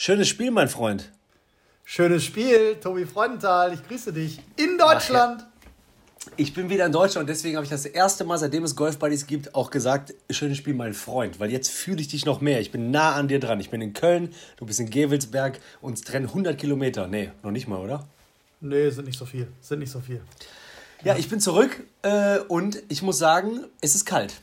Schönes Spiel, mein Freund. Schönes Spiel, Tobi Freudenthal, ich grüße dich in Deutschland. Ja. Ich bin wieder in Deutschland und deswegen habe ich das erste Mal, seitdem es Golf Buddies gibt, auch gesagt, schönes Spiel, mein Freund, weil jetzt fühle ich dich noch mehr. Ich bin nah an dir dran. Ich bin in Köln, du bist in Gewelsberg, uns trennen 100 Kilometer. Nee, noch nicht mal, oder? Nee, sind nicht so viel. Sind nicht so viel. Ja, ich bin zurück äh, und ich muss sagen, es ist kalt.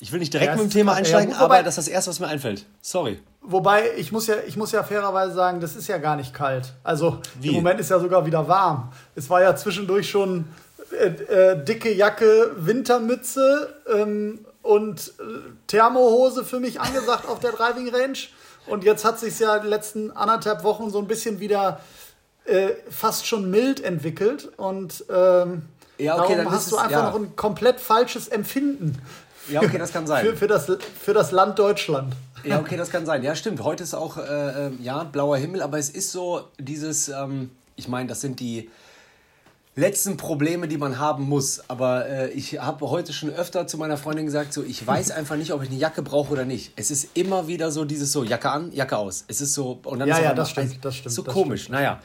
Ich will nicht direkt ja, mit dem Thema einsteigen, ja, aber das ist das Erste, was mir einfällt. Sorry. Wobei, ich muss, ja, ich muss ja fairerweise sagen, das ist ja gar nicht kalt. Also Wie? im Moment ist ja sogar wieder warm. Es war ja zwischendurch schon äh, äh, dicke Jacke, Wintermütze ähm, und äh, Thermohose für mich angesagt auf der Driving Range. Und jetzt hat sich ja die letzten anderthalb Wochen so ein bisschen wieder äh, fast schon mild entwickelt. Und ähm, ja, okay, darum hast du einfach ja. noch ein komplett falsches Empfinden. Ja, okay, das kann sein. Für, für, das, für das Land Deutschland. Ja, okay, das kann sein. Ja, stimmt. Heute ist auch äh, ja, blauer Himmel, aber es ist so dieses, ähm, ich meine, das sind die letzten Probleme, die man haben muss. Aber äh, ich habe heute schon öfter zu meiner Freundin gesagt, so ich weiß einfach nicht, ob ich eine Jacke brauche oder nicht. Es ist immer wieder so dieses so Jacke an, Jacke aus. Es ist so und dann ja, ist ja, das stimmt, das stimmt. So das komisch. Stimmt. Naja.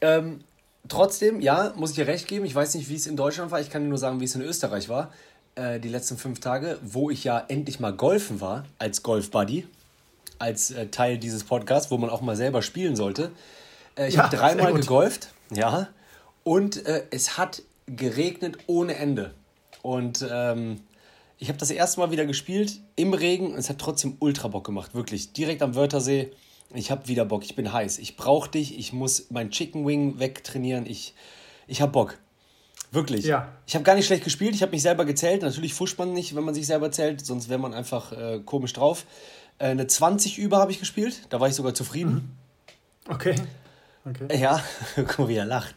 Ähm, trotzdem, ja, muss ich dir recht geben. Ich weiß nicht, wie es in Deutschland war. Ich kann dir nur sagen, wie es in Österreich war. Äh, die letzten fünf Tage, wo ich ja endlich mal golfen war als Golf-Buddy, als äh, Teil dieses Podcasts, wo man auch mal selber spielen sollte. Äh, ich ja, habe dreimal gegolft. Ja. Und äh, es hat geregnet ohne Ende. Und ähm, ich habe das erste Mal wieder gespielt im Regen und es hat trotzdem ultra Bock gemacht. Wirklich. Direkt am Wörthersee. Ich habe wieder Bock. Ich bin heiß. Ich brauche dich. Ich muss mein Chicken Wing wegtrainieren. Ich, ich habe Bock. Wirklich. Ja. Ich habe gar nicht schlecht gespielt. Ich habe mich selber gezählt. Natürlich fuscht man nicht, wenn man sich selber zählt. Sonst wäre man einfach äh, komisch drauf. Äh, eine 20 über habe ich gespielt. Da war ich sogar zufrieden. Mhm. Okay. okay. Ja, guck mal, wie er lacht.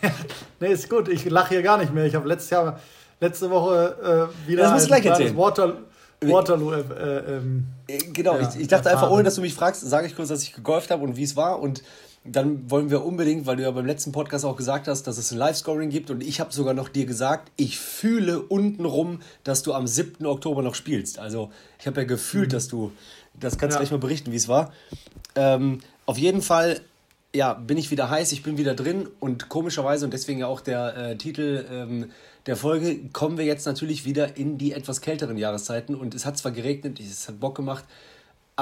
nee, ist gut. Ich lache hier gar nicht mehr. Ich habe letztes Jahr, letzte Woche äh, wieder das muss gleich erzählen. Water, Waterloo. Äh, äh, ähm, äh, genau, ja, ich, ich, dachte erfahren. einfach, ohne dass du mich fragst, sage ich kurz, dass ich gegolft habe und wie es war. Und dann wollen wir unbedingt, weil du ja beim letzten Podcast auch gesagt hast, dass es ein Live-Scoring gibt. Und ich habe sogar noch dir gesagt, ich fühle untenrum, dass du am 7. Oktober noch spielst. Also ich habe ja gefühlt, mhm. dass du, das kannst du ja. gleich mal berichten, wie es war. Ähm, auf jeden Fall ja, bin ich wieder heiß, ich bin wieder drin und komischerweise und deswegen ja auch der äh, Titel ähm, der Folge, kommen wir jetzt natürlich wieder in die etwas kälteren Jahreszeiten und es hat zwar geregnet, es hat Bock gemacht,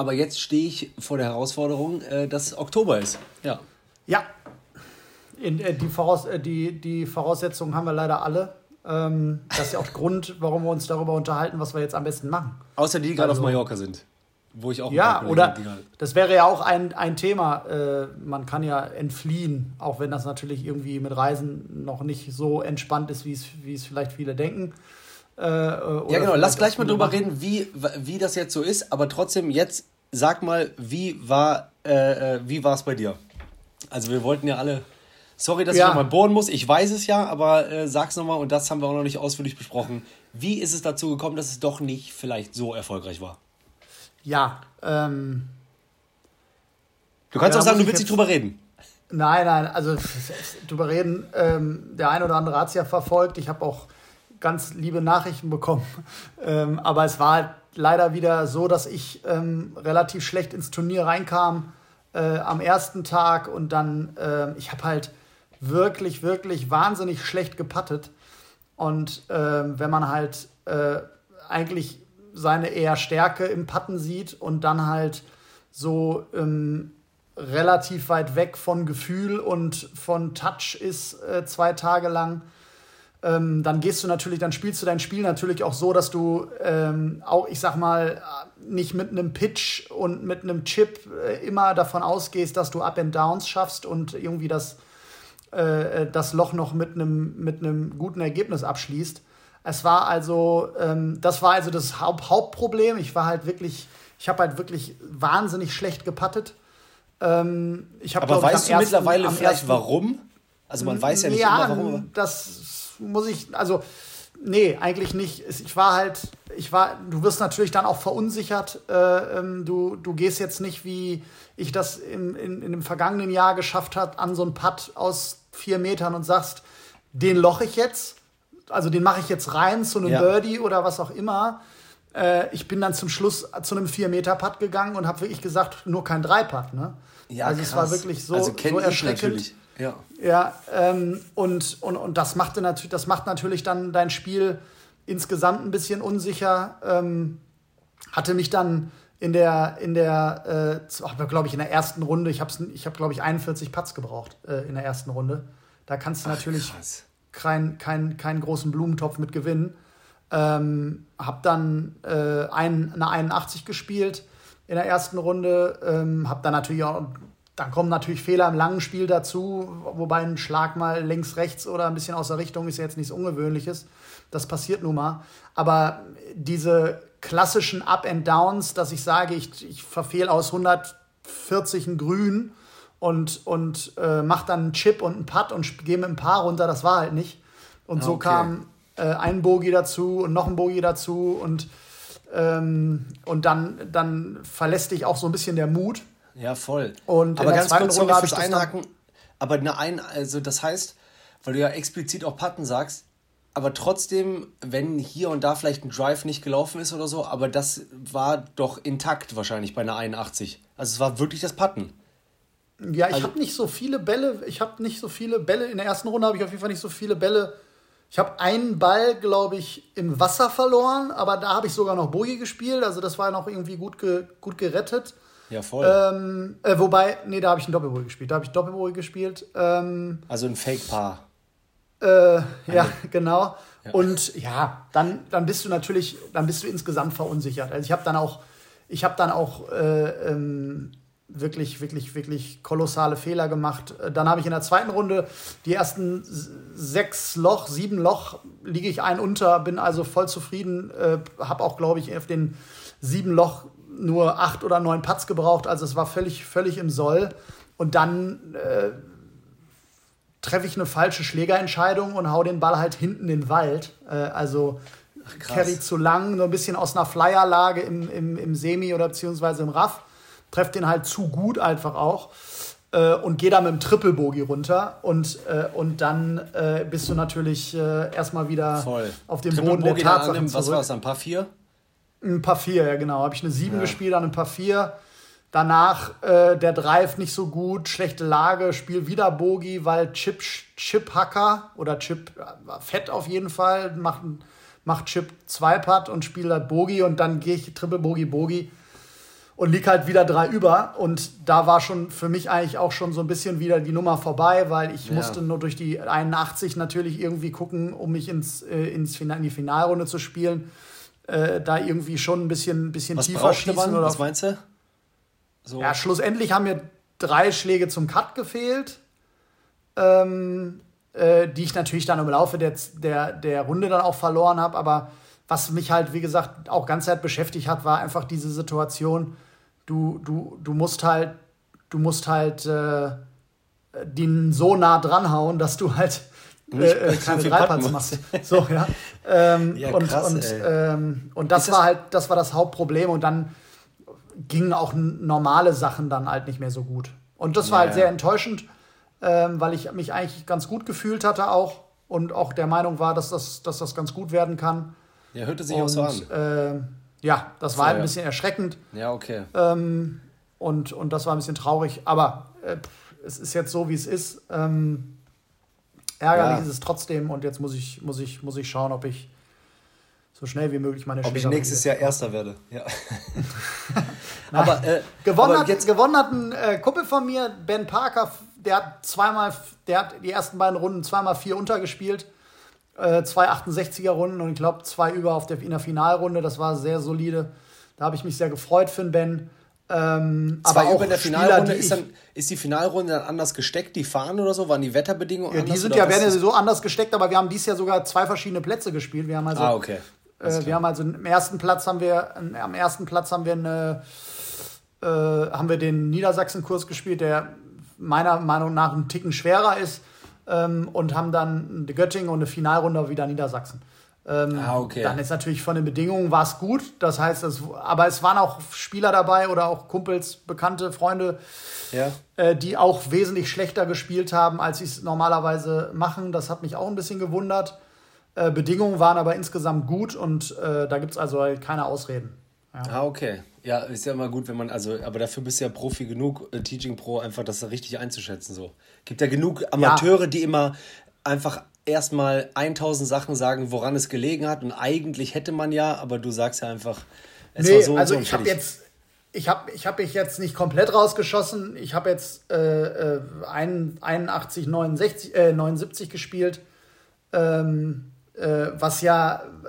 aber jetzt stehe ich vor der Herausforderung, äh, dass Oktober ist. Ja. Ja. In, äh, die, Voraus äh, die, die Voraussetzungen haben wir leider alle. Ähm, das ist ja auch der Grund, warum wir uns darüber unterhalten, was wir jetzt am besten machen. Außer die, die gerade also, auf Mallorca sind. Wo ich auch ja, oder das wäre ja auch ein, ein Thema. Äh, man kann ja entfliehen, auch wenn das natürlich irgendwie mit Reisen noch nicht so entspannt ist, wie es vielleicht viele denken. Äh, ja, genau. Lass gleich mal drüber reden, wie, wie das jetzt so ist. Aber trotzdem, jetzt sag mal, wie war äh, äh es bei dir? Also, wir wollten ja alle. Sorry, dass ja. ich nochmal bohren muss. Ich weiß es ja, aber äh, sag's nochmal und das haben wir auch noch nicht ausführlich besprochen. Wie ist es dazu gekommen, dass es doch nicht vielleicht so erfolgreich war? Ja, ähm. Du kannst ja, auch sagen, du willst nicht drüber reden. Nein, nein, also drüber reden, ähm, der eine oder andere hat es ja verfolgt. Ich habe auch ganz liebe Nachrichten bekommen. Ähm, aber es war halt leider wieder so, dass ich ähm, relativ schlecht ins Turnier reinkam äh, am ersten Tag und dann, äh, ich habe halt wirklich, wirklich wahnsinnig schlecht gepattet. Und äh, wenn man halt äh, eigentlich seine eher Stärke im Patten sieht und dann halt so ähm, relativ weit weg von Gefühl und von Touch ist äh, zwei Tage lang, ähm, dann gehst du natürlich, dann spielst du dein Spiel natürlich auch so, dass du ähm, auch, ich sag mal, nicht mit einem Pitch und mit einem Chip äh, immer davon ausgehst, dass du Up and Downs schaffst und irgendwie das, äh, das Loch noch mit einem mit guten Ergebnis abschließt. Es war also, ähm, das war also das Haupt Hauptproblem. Ich war halt wirklich, ich habe halt wirklich wahnsinnig schlecht gepattet. Ähm, ich hab, Aber weißt du ersten, mittlerweile vielleicht ersten, warum? Also man weiß ja nicht ja, immer warum. Das muss ich, also nee, eigentlich nicht. Ich war halt, ich war, du wirst natürlich dann auch verunsichert. Äh, ähm, du, du gehst jetzt nicht, wie ich das im, in, in dem vergangenen Jahr geschafft habe, an so einen Putt aus vier Metern und sagst, den loch ich jetzt also den mache ich jetzt rein zu einem ja. Birdie oder was auch immer. Äh, ich bin dann zum Schluss zu einem 4-Meter-Putt gegangen und habe wirklich gesagt, nur kein 3-Putt. Ne? Ja, also krass. es war wirklich so, also so erschreckend. Natürlich. Ja, ja ähm, und, und, und das, machte natürlich, das macht natürlich dann dein Spiel insgesamt ein bisschen unsicher. Ähm, hatte mich dann in der, in der äh, glaube ich, in der ersten Runde, ich habe, ich hab, glaube ich, 41 Putts gebraucht äh, in der ersten Runde. Da kannst du Ach, natürlich keinen kein, kein großen Blumentopf mit gewinnen. Ähm, hab dann äh, ein, eine 81 gespielt in der ersten Runde. Ähm, hab dann natürlich auch, dann kommen natürlich Fehler im langen Spiel dazu, wobei ein Schlag mal links, rechts oder ein bisschen aus der Richtung ist ja jetzt nichts Ungewöhnliches. Das passiert nun mal. Aber diese klassischen Up and Downs, dass ich sage, ich, ich verfehle aus 140 ein Grün und, und äh, mache dann einen Chip und einen Putt und gehe mit ein Paar runter, das war halt nicht. Und so okay. kam äh, ein Bogie dazu und noch ein Bogie dazu und, ähm, und dann, dann verlässt dich auch so ein bisschen der Mut. Ja, voll. Und aber ganz kurz, sorry fürs Einhaken, aber eine ein, also das heißt, weil du ja explizit auch Putten sagst, aber trotzdem, wenn hier und da vielleicht ein Drive nicht gelaufen ist oder so, aber das war doch intakt wahrscheinlich bei einer 81. Also es war wirklich das Putten. Ja, ich also, habe nicht so viele Bälle, ich habe nicht so viele Bälle, in der ersten Runde habe ich auf jeden Fall nicht so viele Bälle. Ich habe einen Ball, glaube ich, im Wasser verloren, aber da habe ich sogar noch Boje gespielt, also das war noch irgendwie gut, ge, gut gerettet. Ja, voll. Ähm, äh, wobei, nee, da habe ich einen Doppelboje gespielt. Da habe ich Doppelboje gespielt. Ähm, also ein Fake-Paar. Äh, ja, genau. Ja. Und ja, dann, dann bist du natürlich, dann bist du insgesamt verunsichert. Also ich habe dann auch, ich habe dann auch äh, ähm, wirklich, wirklich, wirklich kolossale Fehler gemacht. Dann habe ich in der zweiten Runde die ersten sechs Loch, sieben Loch liege ich ein unter, bin also voll zufrieden. Äh, habe auch, glaube ich, auf den sieben Loch nur acht oder neun Putts gebraucht. Also es war völlig, völlig im Soll. Und dann äh, treffe ich eine falsche Schlägerentscheidung und hau den Ball halt hinten in den Wald. Äh, also Ach, Carry zu lang, nur ein bisschen aus einer Flyerlage im, im, im Semi oder beziehungsweise im Raff. Treff den halt zu gut einfach auch. Äh, und gehe da mit dem Triple Bogie runter und, äh, und dann äh, bist du natürlich äh, erstmal wieder Voll. auf dem Triple Boden Bogie der Tatsachen zurück. Was war es, ein paar vier? Ein paar vier, ja genau. Habe ich eine sieben ja. gespielt, dann ein paar vier. Danach äh, der Drive nicht so gut, schlechte Lage, Spiel wieder Bogi, weil Chip, Chip Hacker oder Chip äh, Fett auf jeden Fall macht, macht Chip zwei Putt und spielt halt Bogi und dann gehe ich Triple Bogi Bogi und lieg halt wieder drei über und da war schon für mich eigentlich auch schon so ein bisschen wieder die Nummer vorbei, weil ich ja. musste nur durch die 81 natürlich irgendwie gucken, um mich ins, äh, ins in die Finalrunde zu spielen, äh, da irgendwie schon ein bisschen, bisschen Was tiefer schießen. Man? Oder Was meinst du? So. Ja, schlussendlich haben mir drei Schläge zum Cut gefehlt, ähm, äh, die ich natürlich dann im Laufe der, der, der Runde dann auch verloren habe. Aber was mich halt, wie gesagt, auch ganz Zeit beschäftigt hat, war einfach diese Situation, du, du, du musst halt, du musst halt äh, den so nah dranhauen, dass du halt äh, äh keine Dreipads machst. So, ja. Ähm, ja krass, und, und, ähm, und das war halt, das war das Hauptproblem. Und dann gingen auch normale Sachen dann halt nicht mehr so gut. Und das war halt sehr enttäuschend, ähm, weil ich mich eigentlich ganz gut gefühlt hatte auch und auch der Meinung war, dass das, dass das ganz gut werden kann. Ja, hörte sich und, auch so an. Äh, ja, das war halt ein bisschen erschreckend. Ja, okay. Ähm, und, und das war ein bisschen traurig, aber äh, es ist jetzt so, wie es ist. Ähm, ärgerlich ja. ist es trotzdem und jetzt muss ich, muss ich, muss ich schauen, ob ich so schnell wie möglich meine Ob ich nächstes Jahr Erster werde, ja. aber, äh, gewonnen, aber hat, jetzt gewonnen hat ein äh, Kumpel von mir, Ben Parker, der hat zweimal, der hat die ersten beiden Runden zweimal vier untergespielt. Äh, zwei 68er Runden und ich glaube zwei über auf der, in der Finalrunde. Das war sehr solide. Da habe ich mich sehr gefreut für den Ben. Ähm, aber auch in der Finalrunde ist, dann, ist die Finalrunde dann anders gesteckt, die Fahnen oder so? Waren die Wetterbedingungen ja, anders? Die sind ja, werden ja so anders gesteckt, aber wir haben dieses Jahr sogar zwei verschiedene Plätze gespielt. Wir haben also ah, okay. Äh, wir haben also im ersten Platz haben wir, am ersten Platz haben wir eine, äh, haben wir den Niedersachsen-Kurs gespielt, der meiner Meinung nach ein Ticken schwerer ist. Ähm, und haben dann die Göttingen und eine Finalrunde wieder Niedersachsen. Ähm, ah, okay. Dann ist natürlich von den Bedingungen war es gut. Das heißt, es, aber es waren auch Spieler dabei oder auch Kumpels, Bekannte, Freunde, ja. äh, die auch wesentlich schlechter gespielt haben, als sie es normalerweise machen. Das hat mich auch ein bisschen gewundert. Äh, Bedingungen waren aber insgesamt gut und äh, da gibt es also halt keine Ausreden. Ja. Ah, okay. Ja, ist ja immer gut, wenn man, also, aber dafür bist du ja Profi genug, äh, Teaching Pro, einfach das richtig einzuschätzen. So. Gibt ja genug Amateure, ja. die immer einfach erstmal 1000 Sachen sagen, woran es gelegen hat. Und eigentlich hätte man ja, aber du sagst ja einfach, es nee, war so also so ich habe jetzt, ich habe ich hab mich jetzt nicht komplett rausgeschossen. Ich habe jetzt äh, äh, 81, 69, äh, 79 gespielt. Ähm, äh, was ja, äh,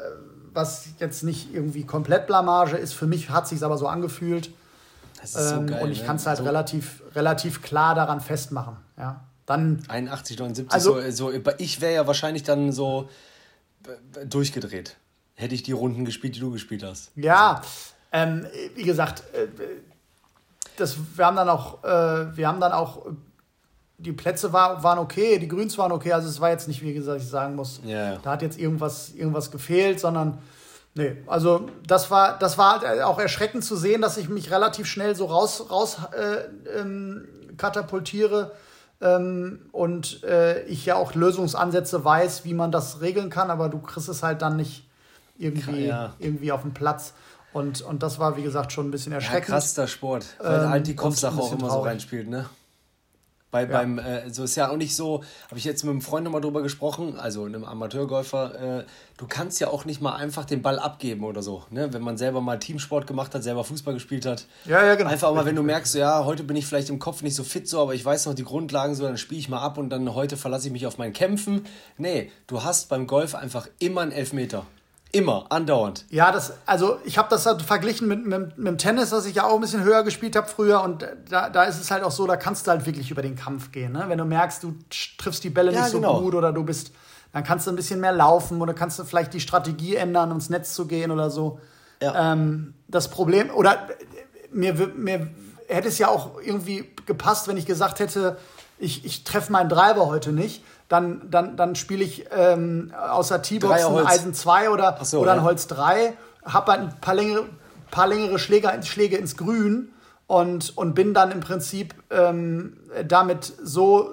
was jetzt nicht irgendwie komplett Blamage ist. Für mich hat sich aber so angefühlt. Das ist so ähm, geil, und ich ne? kann es halt so relativ, relativ klar daran festmachen. Ja. Dann, 81, 79, also, so, so, ich wäre ja wahrscheinlich dann so durchgedreht. Hätte ich die Runden gespielt, die du gespielt hast. Ja, ähm, wie gesagt, äh, das, wir haben dann auch, äh, wir haben dann auch, die Plätze war, waren okay, die Grüns waren okay, also es war jetzt nicht, wie gesagt, ich sagen muss, yeah. da hat jetzt irgendwas, irgendwas gefehlt, sondern nee, also das war, das war halt auch erschreckend zu sehen, dass ich mich relativ schnell so raus, raus äh, ähm, katapultiere ähm, und äh, ich ja auch Lösungsansätze weiß, wie man das regeln kann, aber du kriegst es halt dann nicht irgendwie, ja. irgendwie auf den Platz. Und, und das war, wie gesagt, schon ein bisschen erschreckend. Ja, krass, der Sport, weil ähm, halt die Kopfsache auch immer traurig. so reinspielt, ne? Bei, ja. beim, äh, so ist ja auch nicht so, habe ich jetzt mit einem Freund nochmal drüber gesprochen, also einem Amateurgolfer, äh, du kannst ja auch nicht mal einfach den Ball abgeben oder so, ne? Wenn man selber mal Teamsport gemacht hat, selber Fußball gespielt hat. Ja, ja, genau. Einfach auch mal, wenn du merkst, ja, heute bin ich vielleicht im Kopf nicht so fit so, aber ich weiß noch die Grundlagen so, dann spiele ich mal ab und dann heute verlasse ich mich auf mein Kämpfen. Nee, du hast beim Golf einfach immer einen Elfmeter. Immer, andauernd. Ja, das, also ich habe das halt verglichen mit, mit, mit dem Tennis, das ich ja auch ein bisschen höher gespielt habe früher. Und da, da ist es halt auch so, da kannst du halt wirklich über den Kampf gehen. Ne? Wenn du merkst, du triffst die Bälle ja, nicht so genau. gut oder du bist, dann kannst du ein bisschen mehr laufen oder kannst du vielleicht die Strategie ändern, ins Netz zu gehen oder so. Ja. Ähm, das Problem, oder mir, mir hätte es ja auch irgendwie gepasst, wenn ich gesagt hätte, ich, ich treffe meinen Driver heute nicht dann, dann, dann spiele ich ähm, außer T-Box ein Eisen 2 oder, so, oder ein ja. Holz 3, habe halt ein paar längere, paar längere Schläge, Schläge ins Grün und, und bin dann im Prinzip ähm, damit so,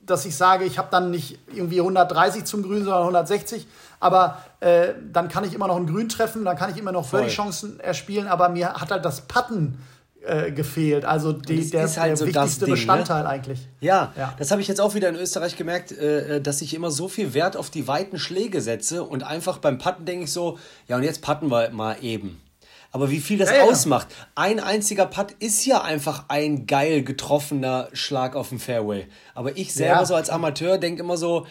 dass ich sage, ich habe dann nicht irgendwie 130 zum Grün, sondern 160. Aber äh, dann kann ich immer noch ein Grün treffen, dann kann ich immer noch Völlig-Chancen erspielen, aber mir hat halt das Patten äh, gefehlt. Also die, der, halt der so wichtigste Ding, ne? Bestandteil ne? eigentlich. Ja, ja, das habe ich jetzt auch wieder in Österreich gemerkt, äh, äh, dass ich immer so viel Wert auf die weiten Schläge setze und einfach beim Patten denke ich so, ja und jetzt patten wir mal eben. Aber wie viel das ja, ausmacht. Ja. Ein einziger Putt ist ja einfach ein geil getroffener Schlag auf dem Fairway. Aber ich selber so als Amateur denke immer so,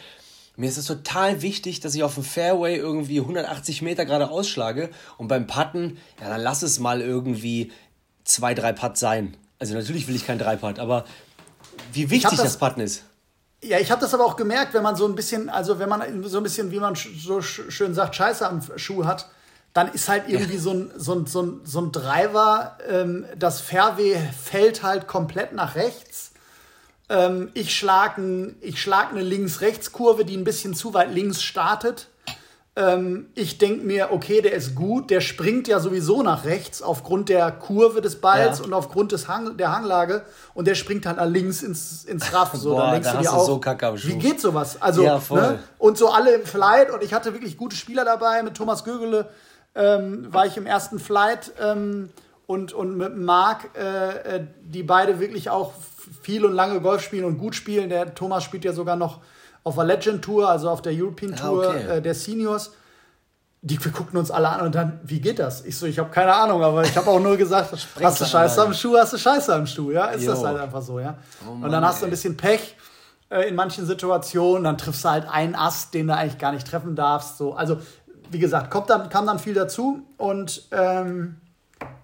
mir ist es total wichtig, dass ich auf dem Fairway irgendwie 180 Meter gerade ausschlage und beim Putten, ja, dann lass es mal irgendwie zwei, drei Putt sein. Also natürlich will ich kein drei Putt, aber wie wichtig das, das Putten ist. Ja, ich habe das aber auch gemerkt, wenn man so ein bisschen, also wenn man so ein bisschen, wie man so schön sagt, Scheiße am Schuh hat, dann ist halt irgendwie ja. so, ein, so, ein, so, ein, so ein Driver, ähm, das Fairway fällt halt komplett nach rechts. Ähm, ich schlage schlag eine Links-Rechts-Kurve, die ein bisschen zu weit links startet. Ähm, ich denke mir, okay, der ist gut, der springt ja sowieso nach rechts aufgrund der Kurve des Balls ja. und aufgrund des Hang, der Hanglage und der springt halt nach links ins, ins Raff. So, Boah, dann denkst da du dir auch, so wie geht sowas? Also, ja, ne? Und so alle im Flight und ich hatte wirklich gute Spieler dabei. Mit Thomas Gögele ähm, war ich im ersten Flight ähm, und, und mit Marc, äh, äh die beide wirklich auch viel und lange Golf spielen und gut spielen. Der Thomas spielt ja sogar noch auf der Legend Tour, also auf der European ah, Tour okay. äh, der Seniors. Die, wir guckten uns alle an und dann, wie geht das? Ich so, ich habe keine Ahnung, aber ich habe auch nur gesagt, hast du Scheiße am Schuh, hast du Scheiße am Schuh, ja? Ist jo. das halt einfach so, ja? Oh Mann, und dann hast du ein bisschen Pech äh, in manchen Situationen, dann triffst du halt einen Ast, den du eigentlich gar nicht treffen darfst. So. Also, wie gesagt, kommt dann, kam dann viel dazu und ähm,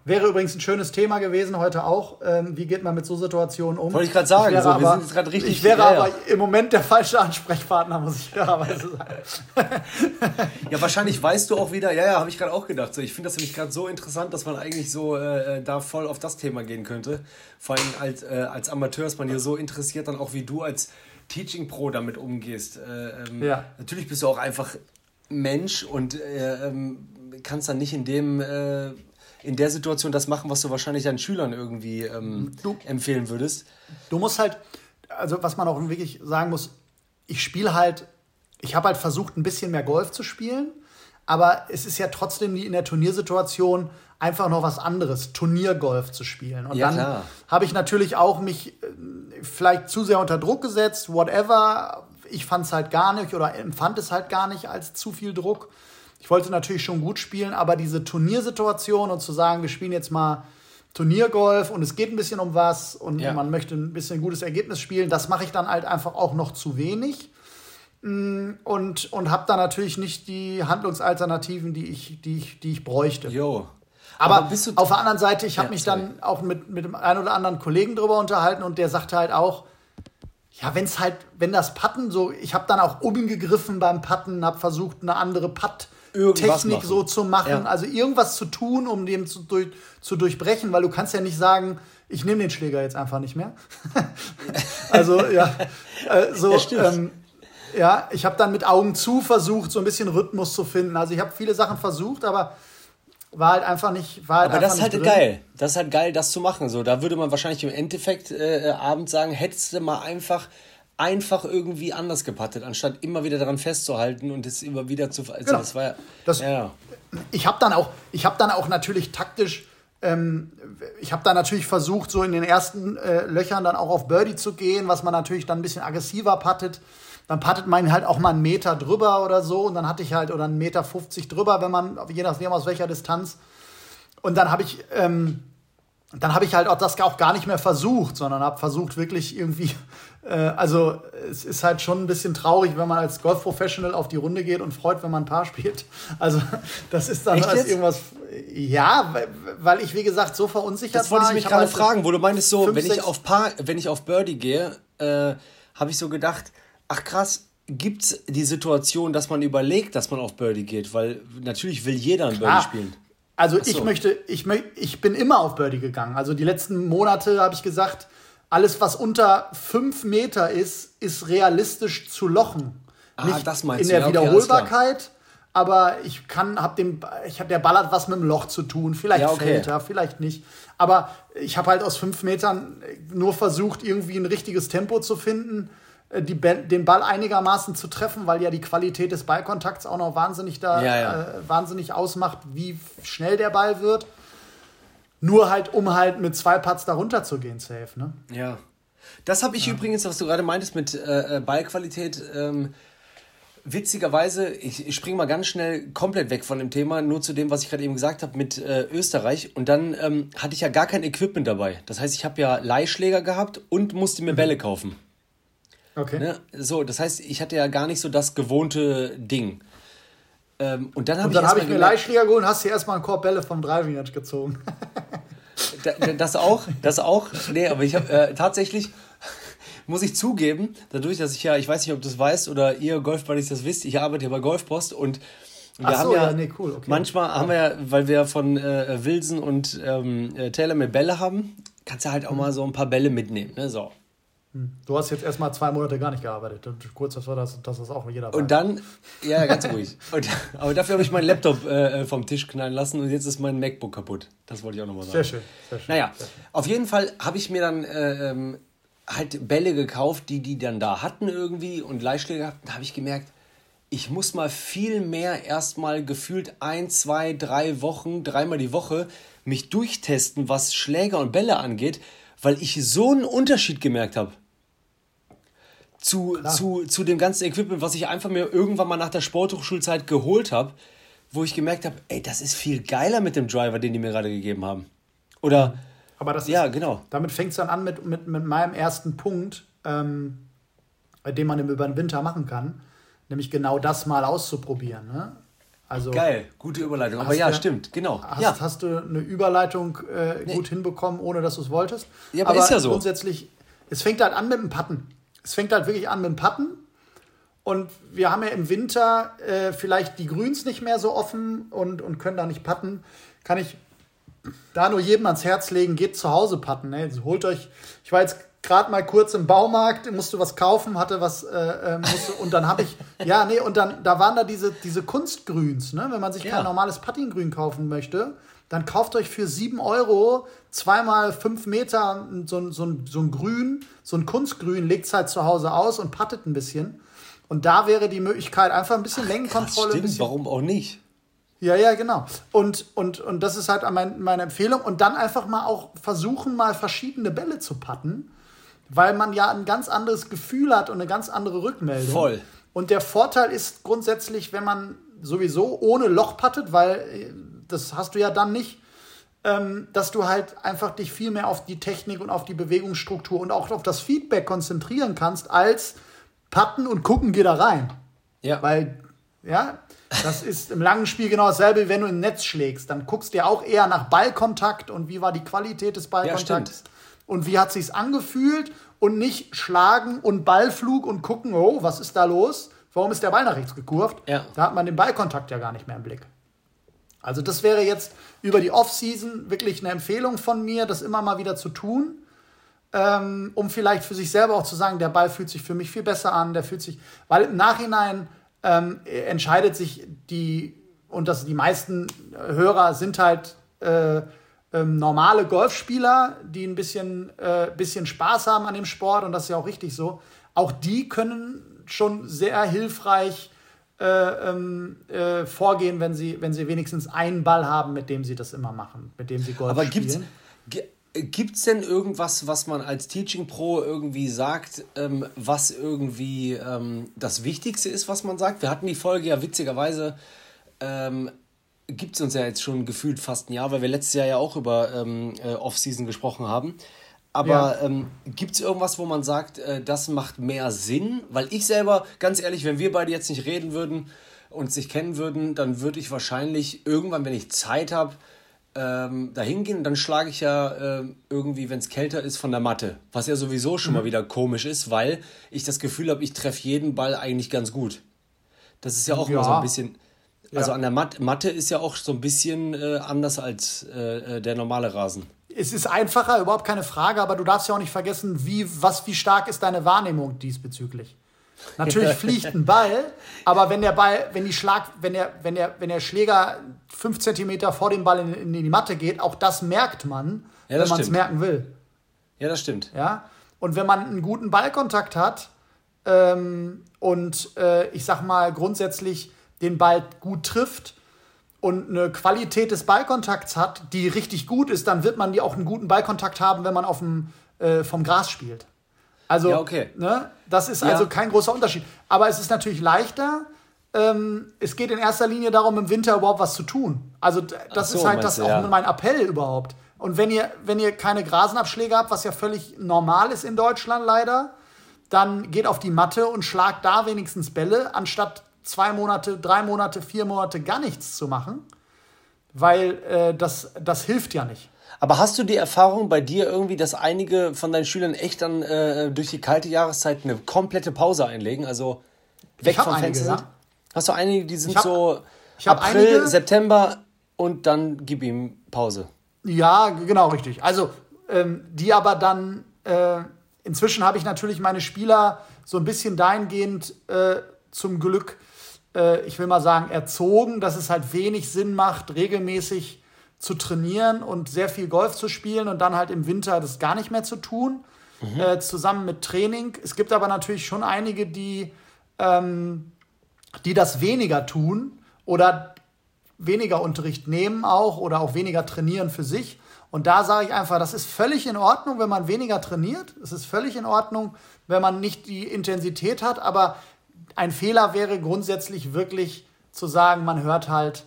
Wäre übrigens ein schönes Thema gewesen heute auch. Ähm, wie geht man mit so Situationen um? Wollte ich gerade sagen, ich so, aber, wir sind gerade richtig. Ich wäre ja, aber im Moment der falsche Ansprechpartner, muss ich fairerweise sagen. ja, wahrscheinlich weißt du auch wieder, ja, ja, habe ich gerade auch gedacht. So, ich finde das nämlich gerade so interessant, dass man eigentlich so äh, äh, da voll auf das Thema gehen könnte. Vor allem als, äh, als Amateur ist man hier so interessiert, dann auch wie du als Teaching Pro damit umgehst. Äh, ähm, ja. Natürlich bist du auch einfach Mensch und äh, ähm, kannst dann nicht in dem äh, in der Situation das machen, was du wahrscheinlich deinen Schülern irgendwie ähm, du, empfehlen würdest. Du musst halt, also was man auch wirklich sagen muss, ich spiele halt ich habe halt versucht, ein bisschen mehr Golf zu spielen, aber es ist ja trotzdem in der Turniersituation einfach noch was anderes, Turniergolf zu spielen. Und ja, dann habe ich natürlich auch mich äh, vielleicht zu sehr unter Druck gesetzt, whatever. Ich fand es halt gar nicht oder empfand es halt gar nicht als zu viel Druck. Ich wollte natürlich schon gut spielen, aber diese Turniersituation und zu sagen, wir spielen jetzt mal Turniergolf und es geht ein bisschen um was und ja. man möchte ein bisschen ein gutes Ergebnis spielen, das mache ich dann halt einfach auch noch zu wenig. Mm, und, und habe da natürlich nicht die Handlungsalternativen, die ich, die ich, die ich bräuchte. Jo. Aber, Aber auf der anderen Seite, ich habe ja, mich sorry. dann auch mit, mit dem einen oder anderen Kollegen drüber unterhalten und der sagte halt auch, ja, wenn es halt, wenn das Patten so, ich habe dann auch umgegriffen beim Patten, habe versucht, eine andere Putt-Technik so zu machen, ja. also irgendwas zu tun, um dem zu, durch, zu durchbrechen, weil du kannst ja nicht sagen, ich nehme den Schläger jetzt einfach nicht mehr. also ja, äh, so. Ja, ähm, ja, ich habe dann mit Augen zu versucht, so ein bisschen Rhythmus zu finden. Also ich habe viele Sachen versucht, aber war halt einfach nicht. War halt aber das ist halt drin. geil. Das ist halt geil, das zu machen. So, da würde man wahrscheinlich im Endeffekt äh, äh, abends sagen, hättest du mal einfach einfach irgendwie anders gepattet, anstatt immer wieder daran festzuhalten und es immer wieder zu. Also genau. das war ja. Das, ja. Ich habe dann auch, ich habe dann auch natürlich taktisch. Ähm, ich habe dann natürlich versucht, so in den ersten äh, Löchern dann auch auf Birdie zu gehen, was man natürlich dann ein bisschen aggressiver pattet dann pattet man halt auch mal einen Meter drüber oder so und dann hatte ich halt oder einen Meter 50 drüber, wenn man, je nachdem aus welcher Distanz. Und dann habe ich, ähm, dann habe ich halt auch das auch gar nicht mehr versucht, sondern habe versucht wirklich irgendwie, äh, also es ist halt schon ein bisschen traurig, wenn man als Golf-Professional auf die Runde geht und freut, wenn man ein Paar spielt. Also das ist dann als irgendwas, ja, weil ich wie gesagt so verunsichert war. Das wollte ich mich gerade halt fragen, wo du meinst so, fünf, wenn ich auf Paar, wenn ich auf Birdie gehe, äh, habe ich so gedacht, ach krass, gibt es die Situation, dass man überlegt, dass man auf Birdie geht? Weil natürlich will jeder ein Birdie spielen. Also so. ich möchte, ich, ich bin immer auf Birdie gegangen. Also die letzten Monate habe ich gesagt, alles, was unter fünf Meter ist, ist realistisch zu lochen. Ah, Nicht das meinst in der ja, okay, Wiederholbarkeit, aber ich kann, hab dem, ich habe der Ball hat was mit dem Loch zu tun. Vielleicht ja, okay. fällt er, vielleicht nicht. Aber ich habe halt aus fünf Metern nur versucht, irgendwie ein richtiges Tempo zu finden die, den Ball einigermaßen zu treffen, weil ja die Qualität des Ballkontakts auch noch wahnsinnig, da, ja, ja. Äh, wahnsinnig ausmacht, wie schnell der Ball wird. Nur halt, um halt mit zwei Putts darunter zu gehen, safe, ne? Ja. Das habe ich ja. übrigens, was du gerade meintest mit äh, äh Ballqualität, ähm, witzigerweise, ich, ich springe mal ganz schnell komplett weg von dem Thema, nur zu dem, was ich gerade eben gesagt habe mit äh, Österreich. Und dann ähm, hatte ich ja gar kein Equipment dabei. Das heißt, ich habe ja Leihschläger gehabt und musste mir mhm. Bälle kaufen. Okay. Ne? So, das heißt, ich hatte ja gar nicht so das gewohnte Ding. Ähm, und dann habe ich, hab ich mir Leihschläger geholt und hast dir erstmal einen Korb Bälle vom Driving Edge gezogen. das auch, das auch. Nee, aber ich habe äh, tatsächlich, muss ich zugeben, dadurch, dass ich ja, ich weiß nicht, ob du das weißt oder ihr Golfbuddies das wisst, ich arbeite ja bei Golfpost und wir Ach haben so, ja, ja nee, cool, okay. manchmal haben wir ja, weil wir von äh, Wilson und ähm, äh, Taylor mit Bälle haben, kannst du halt auch mhm. mal so ein paar Bälle mitnehmen. Ne? So. Hm. Du hast jetzt erstmal zwei Monate gar nicht gearbeitet. Und kurz davor, dass, dass das auch jeder weiß. Und dann, ja, ganz ruhig. Und, aber dafür habe ich meinen Laptop äh, vom Tisch knallen lassen und jetzt ist mein MacBook kaputt. Das wollte ich auch nochmal sagen. Sehr schön, sehr schön. Naja, sehr schön. auf jeden Fall habe ich mir dann äh, ähm, halt Bälle gekauft, die die dann da hatten irgendwie und Leihschläge gehabt. Da habe ich gemerkt, ich muss mal viel mehr erstmal gefühlt ein, zwei, drei Wochen, dreimal die Woche mich durchtesten, was Schläger und Bälle angeht, weil ich so einen Unterschied gemerkt habe zu, zu, zu dem ganzen Equipment, was ich einfach mir irgendwann mal nach der Sporthochschulzeit geholt habe, wo ich gemerkt habe, ey, das ist viel geiler mit dem Driver, den die mir gerade gegeben haben. Oder. Aber das ja, ist, genau. Damit fängt es dann an mit, mit, mit meinem ersten Punkt, ähm, den man über den Winter machen kann, nämlich genau das mal auszuprobieren. Ne? Also, Geil, gute Überleitung. Aber ja, ja, stimmt, genau. Hast, ja. hast du eine Überleitung äh, nee. gut hinbekommen, ohne dass du es wolltest? Ja, aber, aber ist ja so. Grundsätzlich, es fängt halt an mit dem Patten es fängt halt wirklich an mit dem Patten. Und wir haben ja im Winter äh, vielleicht die Grüns nicht mehr so offen und, und können da nicht patten. Kann ich da nur jedem ans Herz legen, geht zu Hause patten. Ne? Also holt euch, ich war jetzt gerade mal kurz im Baumarkt, musste was kaufen, hatte was, äh, äh musste, und dann habe ich, ja, nee, und dann, da waren da diese, diese Kunstgrüns, ne? Wenn man sich ja. kein normales Puttinggrün kaufen möchte, dann kauft euch für 7 Euro zweimal 5 Meter so, so, so ein Grün, so ein Kunstgrün, legt es halt zu Hause aus und pattet ein bisschen. Und da wäre die Möglichkeit einfach ein bisschen Längenkontrolle. Stimmt, ein bisschen, warum auch nicht? ja, ja, genau. Und, und, und das ist halt mein, meine Empfehlung. Und dann einfach mal auch versuchen, mal verschiedene Bälle zu patten, weil man ja ein ganz anderes Gefühl hat und eine ganz andere Rückmeldung. Voll. Und der Vorteil ist grundsätzlich, wenn man sowieso ohne Loch pattet, weil äh, das hast du ja dann nicht, ähm, dass du halt einfach dich viel mehr auf die Technik und auf die Bewegungsstruktur und auch auf das Feedback konzentrieren kannst, als patten und gucken, geh da rein. Ja. Weil, ja, das ist im langen Spiel genau dasselbe, wie wenn du im Netz schlägst. Dann guckst du ja auch eher nach Ballkontakt und wie war die Qualität des Ballkontakts stimmt. und wie hat sich's angefühlt und nicht schlagen und Ballflug und gucken, oh, was ist da los? Warum ist der Ball nach rechts gekurvt? Ja. Da hat man den Ballkontakt ja gar nicht mehr im Blick. Also das wäre jetzt über die Offseason wirklich eine Empfehlung von mir, das immer mal wieder zu tun, ähm, um vielleicht für sich selber auch zu sagen, der Ball fühlt sich für mich viel besser an, der fühlt sich, weil im Nachhinein ähm, entscheidet sich die, und das die meisten Hörer sind halt äh, ähm, normale Golfspieler, die ein bisschen, äh, bisschen Spaß haben an dem Sport und das ist ja auch richtig so. Auch die können schon sehr hilfreich äh, ähm, äh, vorgehen, wenn sie, wenn sie wenigstens einen Ball haben, mit dem sie das immer machen, mit dem sie Golf Aber spielen. gibt's, gi- gibt's denn irgendwas, was man als Teaching Pro irgendwie sagt, ähm, was irgendwie ähm, das Wichtigste ist, was man sagt? Wir hatten die Folge ja witzigerweise, ähm, gibt es uns ja jetzt schon gefühlt fast ein Jahr, weil wir letztes Jahr ja auch über ähm, äh, Off-Season gesprochen haben. Aber Ja. ähm, gibt es irgendwas, wo man sagt, äh, das macht mehr Sinn? Weil ich selber, ganz ehrlich, wenn wir beide jetzt nicht reden würden und sich kennen würden, dann würde ich wahrscheinlich irgendwann, wenn ich Zeit habe, ähm, dahin gehen dann schlage ich ja ähm, irgendwie, wenn es kälter ist, von der Matte. Was ja sowieso schon Mhm. mal wieder komisch ist, weil ich das Gefühl habe, ich treffe jeden Ball eigentlich ganz gut. Das ist ja auch immer so Ja. ein bisschen. Also Ja. an der Mat Matte ist ja auch so ein bisschen äh, anders als äh, äh, der normale Rasen. Es ist einfacher, überhaupt keine Frage, aber du darfst ja auch nicht vergessen, wie, was, wie stark ist deine Wahrnehmung diesbezüglich. Natürlich fliegt ein Ball, aber wenn der Ball, wenn die Schlag, wenn der, wenn der, wenn der Schläger fünf Zentimeter vor dem Ball in, in die Matte geht, auch das merkt man, Ja, wenn das man es merken will. Ja, das stimmt. Ja? Und wenn man einen guten Ballkontakt hat ähm, und äh, ich sag mal grundsätzlich den Ball gut trifft und eine Qualität des Ballkontakts hat, die richtig gut ist, dann wird man die auch einen guten Ballkontakt haben, wenn man auf dem, äh, vom Gras spielt. Also, Ja, okay. ne, das ist Ja. also kein großer Unterschied. Aber es ist natürlich leichter. Ähm, es geht in erster Linie darum, im Winter überhaupt was zu tun. Also das so, ist halt das du, auch ja. mein Appell überhaupt. Und wenn ihr, wenn ihr keine Grasenabschläge habt, was ja völlig normal ist in Deutschland leider, dann geht auf die Matte und schlagt da wenigstens Bälle, anstatt zwei Monate, drei Monate, vier Monate gar nichts zu machen. Weil äh, das, das hilft ja nicht. Aber hast du die Erfahrung bei dir irgendwie, dass einige von deinen Schülern echt dann äh, durch die kalte Jahreszeit eine komplette Pause einlegen? Also weg vom einige, Fenster sind? ja. Hast du einige, die sind hab- so April, einige- September und dann gib ihm Pause? Ja, genau, richtig. Also, ähm, die aber dann, äh, inzwischen habe ich natürlich meine Spieler so ein bisschen dahingehend äh, zum Glück, äh, ich will mal sagen, erzogen, dass es halt wenig Sinn macht, regelmäßig zu trainieren und sehr viel Golf zu spielen und dann halt im Winter das gar nicht mehr zu tun, äh, zusammen mit Training. Es gibt aber natürlich schon einige, die, ähm, die das weniger tun oder weniger Unterricht nehmen auch oder auch weniger trainieren für sich. Und da sage ich einfach, das ist völlig in Ordnung, wenn man weniger trainiert. Es ist völlig in Ordnung, wenn man nicht die Intensität hat. Aber ein Fehler wäre grundsätzlich wirklich zu sagen, man hört halt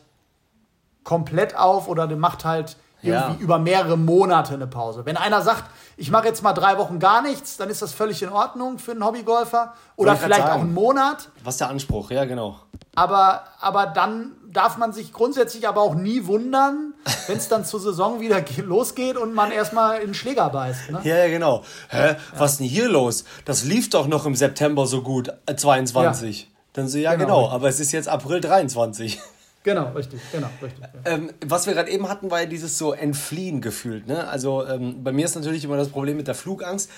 komplett auf oder macht halt Ja. irgendwie über mehrere Monate eine Pause. Wenn einer sagt, ich mache jetzt mal drei Wochen gar nichts, dann ist das völlig in Ordnung für einen Hobbygolfer. Oder vielleicht auch einen Monat. Was ist der Anspruch? Ja, genau. Aber, aber dann darf man sich grundsätzlich aber auch nie wundern, wenn es dann zur Saison wieder ge- losgeht und man erstmal in den Schläger beißt. Ne? Ja, ja, genau. Hä? Was ist denn hier los? Das lief doch noch im September so gut, äh, 22. Dann so, ja, Genau, genau, aber es ist jetzt April 23. Genau, richtig, genau, richtig. Ja. Ähm, was wir gerade eben hatten, war ja dieses so Entfliehen gefühlt. Ne? Also ähm, bei mir ist natürlich immer das Problem mit der Flugangst.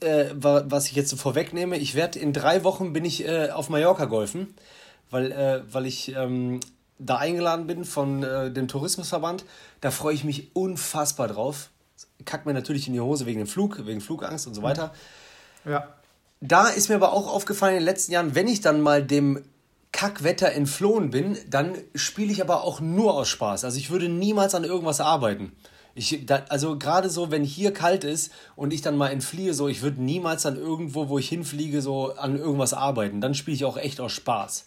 Äh, wa- was ich jetzt so vorwegnehme, ich werde in drei Wochen bin ich äh, auf Mallorca golfen, weil, äh, weil ich ähm, da eingeladen bin von äh, dem Tourismusverband. Da freue ich mich unfassbar drauf. Kackt mir natürlich in die Hose wegen dem Flug, wegen Flugangst und so weiter. ja. da ist mir aber auch aufgefallen in den letzten Jahren, wenn ich dann mal dem Kackwetter entflohen bin, dann spiele ich aber auch nur aus Spaß. Also ich würde niemals an irgendwas arbeiten. Ich, da, also gerade so, wenn hier kalt ist und ich dann mal entfliehe, so, ich würde niemals dann irgendwo, wo ich hinfliege, so an irgendwas arbeiten. Dann spiele ich auch echt aus Spaß.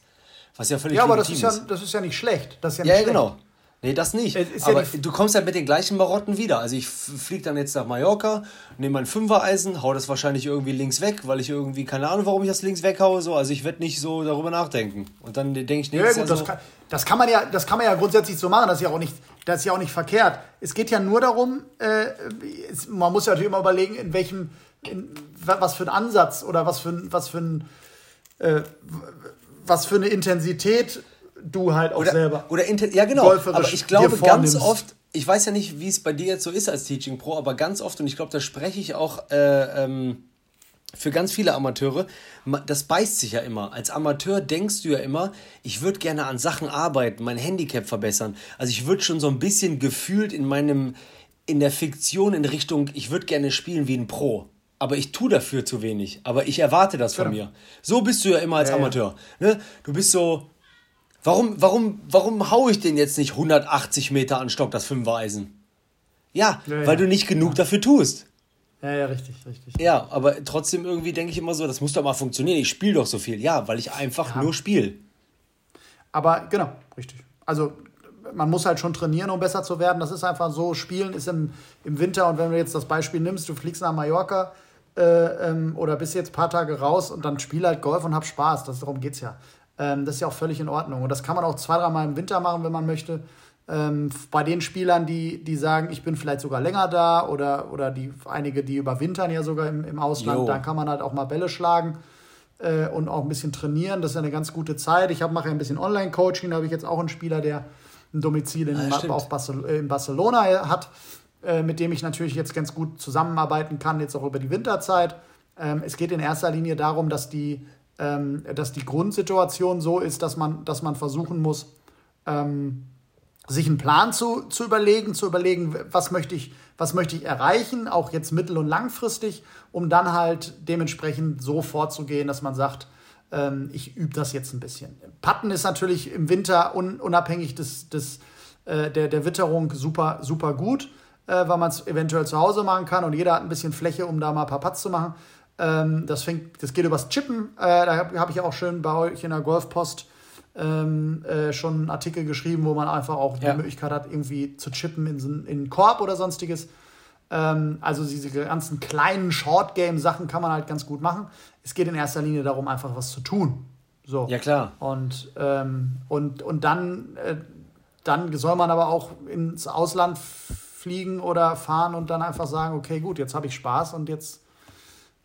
Was ja völlig Ja, aber das ist ja, das ist ja nicht schlecht. Das ist ja, ja, genau. Nee, das nicht. Aber ja du kommst ja mit den gleichen Marotten wieder. Also ich fliege dann jetzt nach Mallorca, nehme mein Fünfer-Eisen, hau das wahrscheinlich irgendwie links weg, weil ich irgendwie, keine Ahnung, warum ich das links weghaue. So. Also ich werde nicht so darüber nachdenken. Und dann denke ich, nee, ja, gut, das, das, kann, das, kann, man ja, das kann man ja grundsätzlich so machen. Das ist ja auch nicht, das ist ja auch nicht verkehrt. Es geht ja nur darum, äh, es, man muss ja natürlich immer überlegen, in welchem, in, was für ein Ansatz oder was für, was für ein, äh, was für eine Intensität du halt auch oder, selber. Oder ja, genau. Aber ich glaube ganz oft, ich weiß ja nicht, wie es bei dir jetzt so ist als Teaching Pro, aber ganz oft, und ich glaube, da spreche ich auch äh, ähm, für ganz viele Amateure, das beißt sich ja immer. Als Amateur denkst du ja immer, ich würde gerne an Sachen arbeiten, mein Handicap verbessern. Also ich würde schon so ein bisschen gefühlt in meinem, in der Fiktion in Richtung, ich würde gerne spielen wie ein Pro aber ich tue dafür zu wenig. Aber ich erwarte das von genau. mir. So bist du ja immer als ja, Amateur. Ja. Ne? Du bist so, Warum, warum, warum hau ich den jetzt nicht 180 Meter an Stock, das Fünfer-Eisen? Ja, ja, weil ja. du nicht genug ja. dafür tust. Ja, ja, richtig, richtig. Ja, aber trotzdem irgendwie denke ich immer so, das muss doch mal funktionieren. Ich spiele doch so viel. Ja, weil ich einfach nur spiele. Aber genau, richtig. Also man muss halt schon trainieren, um besser zu werden. Das ist einfach so, Spielen ist im, im Winter und wenn du jetzt das Beispiel nimmst, du fliegst nach Mallorca äh, ähm, oder bist jetzt ein paar Tage raus und dann spiel halt Golf und hab Spaß. Das, darum geht es ja. Ähm, das ist ja auch völlig in Ordnung. Und das kann man auch zwei, dreimal im Winter machen, wenn man möchte. Ähm, bei den Spielern, die, die sagen, ich bin vielleicht sogar länger da oder, oder die, einige, die überwintern ja sogar im, im Ausland, jo. dann kann man halt auch mal Bälle schlagen äh, und auch ein bisschen trainieren. Das ist eine ganz gute Zeit. Ich mache ja ein bisschen Online-Coaching, da habe ich jetzt auch einen Spieler, der ein Domizil in, ah, auf Barcel in Barcelona hat, äh, mit dem ich natürlich jetzt ganz gut zusammenarbeiten kann, jetzt auch über die Winterzeit. Ähm, es geht in erster Linie darum, dass die ähm, dass die Grundsituation so ist, dass man, dass man versuchen muss, ähm, sich einen Plan zu, zu überlegen, zu überlegen, was möchte, ich, was möchte ich erreichen, auch jetzt mittel- und langfristig, um dann halt dementsprechend so vorzugehen, dass man sagt, ähm, ich übe das jetzt ein bisschen. Patten ist natürlich im Winter un, unabhängig des, des, äh, der, der Witterung super, super gut, äh, weil man es eventuell zu Hause machen kann und jeder hat ein bisschen Fläche, um da mal ein paar Putts zu machen. Ähm, das, fängt, das geht übers Chippen. Äh, da habe hab ich auch schön bei euch in der Golfpost ähm, äh, schon einen Artikel geschrieben, wo man einfach auch die ja. Möglichkeit hat, irgendwie zu chippen in, in einen Korb oder sonstiges. Ähm, also diese ganzen kleinen Short-Game-Sachen kann man halt ganz gut machen. Es geht in erster Linie darum, einfach was zu tun. So. Ja, klar. Und, ähm, und, und dann, äh, dann soll man aber auch ins Ausland fliegen oder fahren und dann einfach sagen, okay, gut, jetzt habe ich Spaß und jetzt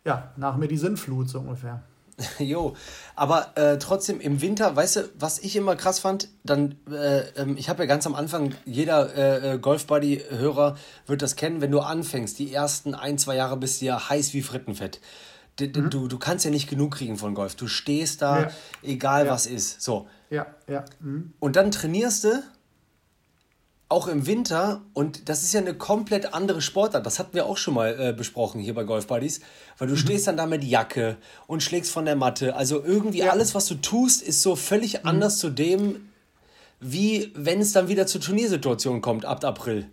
ja, nach mir die Sinnflut so ungefähr. Jo, aber äh, trotzdem im Winter, weißt du, was ich immer krass fand, dann, äh, ähm, ich habe ja ganz am Anfang, jeder äh, äh Golf-Buddy-Hörer wird das kennen, wenn du anfängst, die ersten ein, zwei Jahre bist du ja heiß wie Frittenfett. Du, mhm. du, du kannst ja nicht genug kriegen von Golf. Du stehst da, ja. egal ja. was ist. So. Ja, ja. Mhm. Und dann trainierst du auch im Winter, und das ist ja eine komplett andere Sportart, das hatten wir auch schon mal äh, besprochen hier bei Golf Buddies, weil du mhm. stehst dann da mit Jacke und schlägst von der Matte. Also irgendwie ja. alles, was du tust, ist so völlig mhm. anders zu dem, wie wenn es dann wieder zur Turniersituation kommt ab April.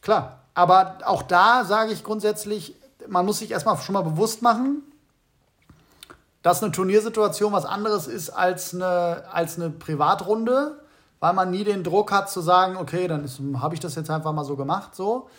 Klar, aber auch da sage ich grundsätzlich, man muss sich erstmal schon mal bewusst machen, dass eine Turniersituation was anderes ist als eine, als eine Privatrunde weil man nie den Druck hat zu sagen, okay, dann habe ich das jetzt einfach mal so gemacht, so.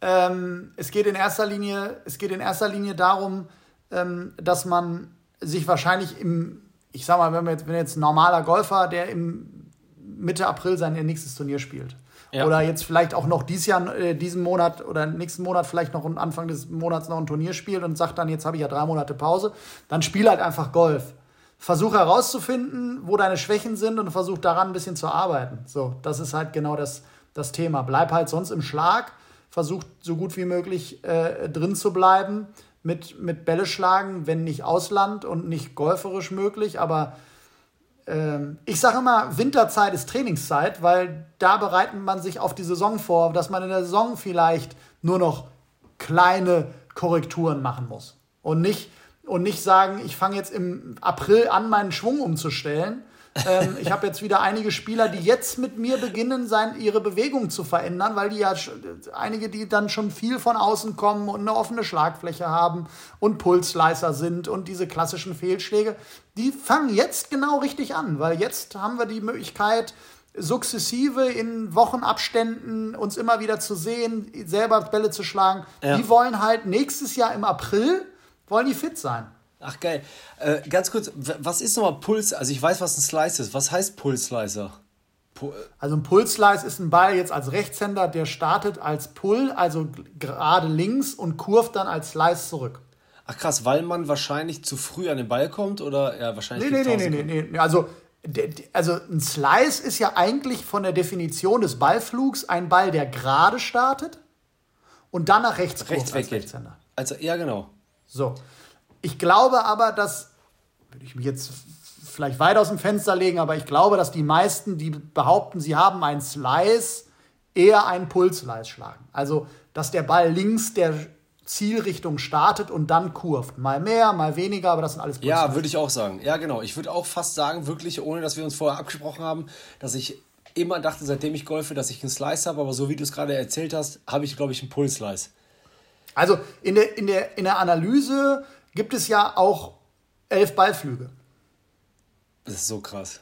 Ähm, es geht in erster Linie, es geht in erster Linie darum, ähm, dass man sich wahrscheinlich im, ich sag mal, wenn, jetzt, wenn jetzt ein normaler Golfer, der im Mitte April sein nächstes Turnier spielt. Ja. Oder jetzt vielleicht auch noch dieses Jahr, äh, diesen Monat oder nächsten Monat vielleicht noch Anfang des Monats noch ein Turnier spielt und sagt dann, jetzt habe ich ja drei Monate Pause, dann spiel halt einfach Golf versuch herauszufinden, wo deine Schwächen sind und versuch daran ein bisschen zu arbeiten. So, das ist halt genau das, das Thema. Bleib halt sonst im Schlag, versuch so gut wie möglich äh, drin zu bleiben mit, mit Bälle schlagen, wenn nicht Ausland und nicht golferisch möglich, aber ähm, ich sage immer, Winterzeit ist Trainingszeit, weil da bereitet man sich auf die Saison vor, dass man in der Saison vielleicht nur noch kleine Korrekturen machen muss und nicht und nicht sagen, ich fange jetzt im April an, meinen Schwung umzustellen. ähm, ich habe jetzt wieder einige Spieler, die jetzt mit mir beginnen, sein, ihre Bewegung zu verändern, weil die ja einige, die dann schon viel von außen kommen und eine offene Schlagfläche haben und Pulsleißer sind und diese klassischen Fehlschläge, die fangen jetzt genau richtig an, weil jetzt haben wir die Möglichkeit, sukzessive in Wochenabständen uns immer wieder zu sehen, selber Bälle zu schlagen. Ja. Die wollen halt nächstes Jahr im April, wollen die fit sein. Ach geil. Äh, ganz kurz, was ist nochmal Puls? Also ich weiß, was ein Slice ist. Was heißt Pulsleiser? Pu also ein Pulslice ist ein Ball jetzt als Rechtshänder, der startet als Pull, also gerade links und kurft dann als Slice zurück. Ach krass, weil man wahrscheinlich zu früh an den Ball kommt oder ja wahrscheinlich. Nee, nee, nee, nee, nee, nee. Also also ein Slice ist ja eigentlich von der Definition des Ballflugs ein Ball, der gerade startet und dann nach rechts, rechts weggeht. Also ja, genau. So. Ich glaube aber, dass, würde ich mich jetzt vielleicht weit aus dem Fenster legen, aber ich glaube, dass die meisten, die behaupten, sie haben einen Slice, eher einen Pulslice schlagen. Also, dass der Ball links der Zielrichtung startet und dann kurvt. Mal mehr, mal weniger, aber das sind alles Pulslice. Ja, würde ich auch sagen. Ja, genau. Ich würde auch fast sagen, wirklich, ohne dass wir uns vorher abgesprochen haben, dass ich immer dachte, seitdem ich golfe, dass ich einen Slice habe, aber so wie du es gerade erzählt hast, habe ich, glaube ich, einen Pulslice. Also in der, in, der, in der Analyse gibt es ja auch elf Ballflüge. Das ist so krass.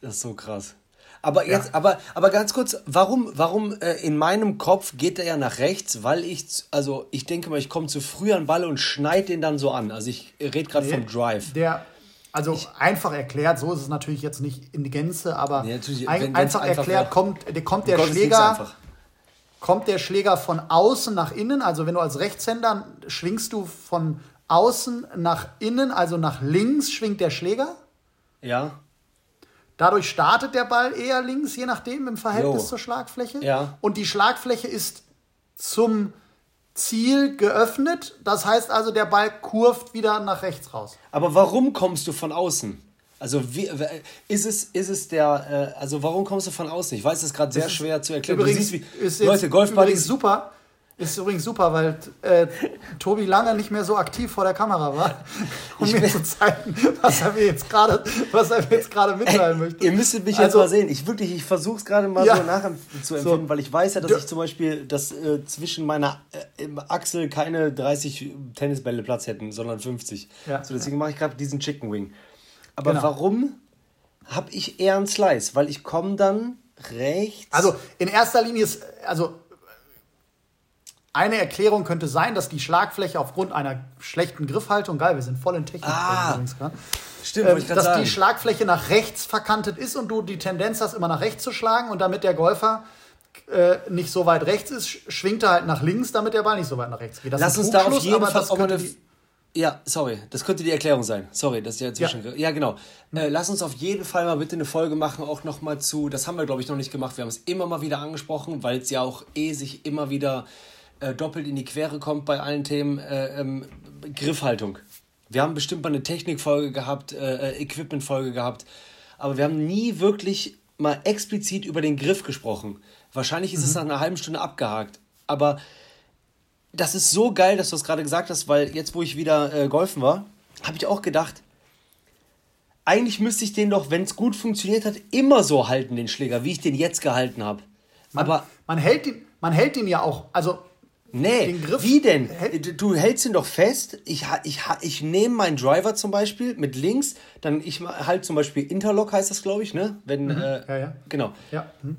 Das ist so krass. Aber jetzt, ja. aber, aber ganz kurz, warum, warum äh, in meinem Kopf geht er ja nach rechts? Weil ich, also ich denke mal, ich komme zu früh an Ball und schneide den dann so an. Also ich rede gerade nee, vom Drive. Der, also ich, einfach erklärt, so ist es natürlich jetzt nicht in die Gänze, aber nee, ein, einfach, einfach erklärt, kommt, kommt der Schläger. Kommt der Schläger von außen nach innen, also wenn du als Rechtshänder schwingst du von außen nach innen, also nach links schwingt der Schläger. Ja. Dadurch startet der Ball eher links, je nachdem im Verhältnis jo. zur Schlagfläche. Ja. Und die Schlagfläche ist zum Ziel geöffnet. Das heißt also, der Ball kurvt wieder nach rechts raus. Aber warum kommst du von außen? Also wie, ist es, ist es der, äh, also warum kommst du von außen? Ich weiß, es ist gerade sehr schwer zu erklären. Übrigens, du siehst, wie, ist Leute, Golfbuddies super. Ist übrigens super, weil äh, Tobi lange nicht mehr so aktiv vor der Kamera war, um mir zu zeigen, was er mir jetzt gerade, was er mir jetzt gerade mitteilen möchte. Ihr müsstet mich also, jetzt mal sehen. Ich wirklich, ich versuche es gerade mal ja, so nachzuempfinden, so. weil ich weiß ja, dass ich zum Beispiel, dass äh, zwischen meiner äh, Achsel keine 30 Tennisbälle Platz hätten, sondern 50. Ja. So deswegen mache ich gerade diesen Chicken Wing. Aber genau. warum habe ich eher einen Slice? Weil ich komme dann rechts. Also in erster Linie ist, also eine Erklärung könnte sein, dass die Schlagfläche aufgrund einer schlechten Griffhaltung, geil, wir sind voll in Technik ah, übrigens gerade. Stimmt, ähm, dass sagen. die Schlagfläche nach rechts verkantet ist und du die Tendenz hast, immer nach rechts zu schlagen und damit der Golfer äh, nicht so weit rechts ist, schwingt er halt nach links, damit der Ball nicht so weit nach rechts geht. Das Lass uns da auf jeden Fall auch eine, ja, sorry, das könnte die Erklärung sein. Sorry, das ist ja zwischen. Ja, ja genau. Äh, lass uns auf jeden Fall mal bitte eine Folge machen, auch nochmal zu. Das haben wir, glaube ich, noch nicht gemacht. Wir haben es immer mal wieder angesprochen, weil es ja auch eh sich immer wieder äh, doppelt in die Quere kommt bei allen Themen, äh, ähm, Griffhaltung. Wir haben bestimmt mal eine Technikfolge gehabt, äh, äh, Equipmentfolge gehabt, aber wir haben nie wirklich mal explizit über den Griff gesprochen. Wahrscheinlich ist mhm. es nach einer halben Stunde abgehakt, aber das ist so geil, dass du es gerade gesagt hast, weil jetzt, wo ich wieder äh, golfen war, habe ich auch gedacht, eigentlich müsste ich den doch, wenn es gut funktioniert hat, immer so halten, den Schläger, wie ich den jetzt gehalten habe. Aber man hält ihn, man hält ihn ja auch, also Nee, wie denn? Du hältst ihn doch fest. Ich, ich, ich nehme meinen Driver zum Beispiel mit links, dann ich halt zum Beispiel Interlock heißt das, glaube ich, ne? Wenn, mhm. äh, ja, ja. Genau. Ja. Mhm.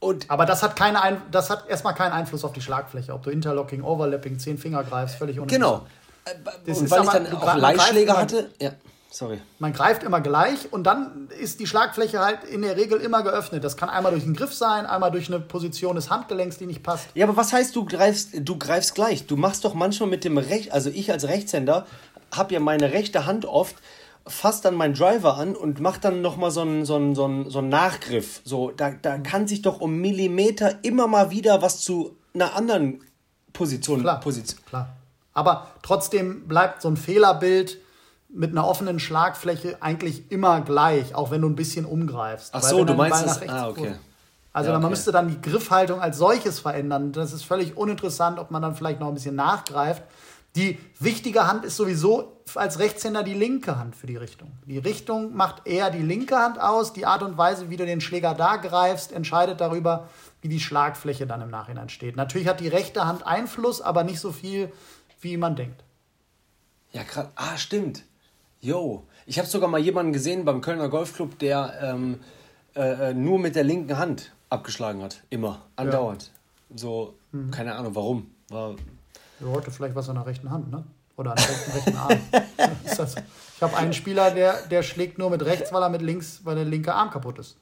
Und Aber das hat, keine Ein das hat erstmal keinen Einfluss auf die Schlagfläche. Ob du Interlocking, Overlapping, zehn Finger greifst, völlig uninteressant. Genau. Das und weil ich dann auch Leitschläger hatte. Ja. Sorry. Man greift immer gleich und dann ist die Schlagfläche halt in der Regel immer geöffnet. Das kann einmal durch einen Griff sein, einmal durch eine Position des Handgelenks, die nicht passt. Ja, aber was heißt, du greifst, du greifst gleich? Du machst doch manchmal mit dem Recht, also ich als Rechtshänder habe ja meine rechte Hand oft, fasst dann meinen Driver an und macht dann nochmal so einen, so, einen, so, einen, so einen Nachgriff. So, da, da kann sich doch um Millimeter immer mal wieder was zu einer anderen Position. Klar, Position. klar. Aber trotzdem bleibt so ein Fehlerbild mit einer offenen Schlagfläche eigentlich immer gleich, auch wenn du ein bisschen umgreifst. Ach so, du meinst das? Ah, okay. Also ja, okay. man müsste dann die Griffhaltung als solches verändern. Das ist völlig uninteressant, ob man dann vielleicht noch ein bisschen nachgreift. Die wichtige Hand ist sowieso als Rechtshänder die linke Hand für die Richtung. Die Richtung macht eher die linke Hand aus. Die Art und Weise, wie du den Schläger da greifst, entscheidet darüber, wie die Schlagfläche dann im Nachhinein steht. Natürlich hat die rechte Hand Einfluss, aber nicht so viel, wie man denkt. Ja, gerade. Ah, stimmt. Jo. Ich habe sogar mal jemanden gesehen beim Kölner Golfclub, der ähm, äh, äh nur mit der linken Hand abgeschlagen hat. Immer. Andauernd. Ja. So, mhm. keine Ahnung warum. War. Ja, heute vielleicht was an der rechten Hand, ne? Oder an der rechten, rechten Arm. ich habe einen Spieler, der, der schlägt nur mit rechts, weil er mit links, weil der linke Arm kaputt ist.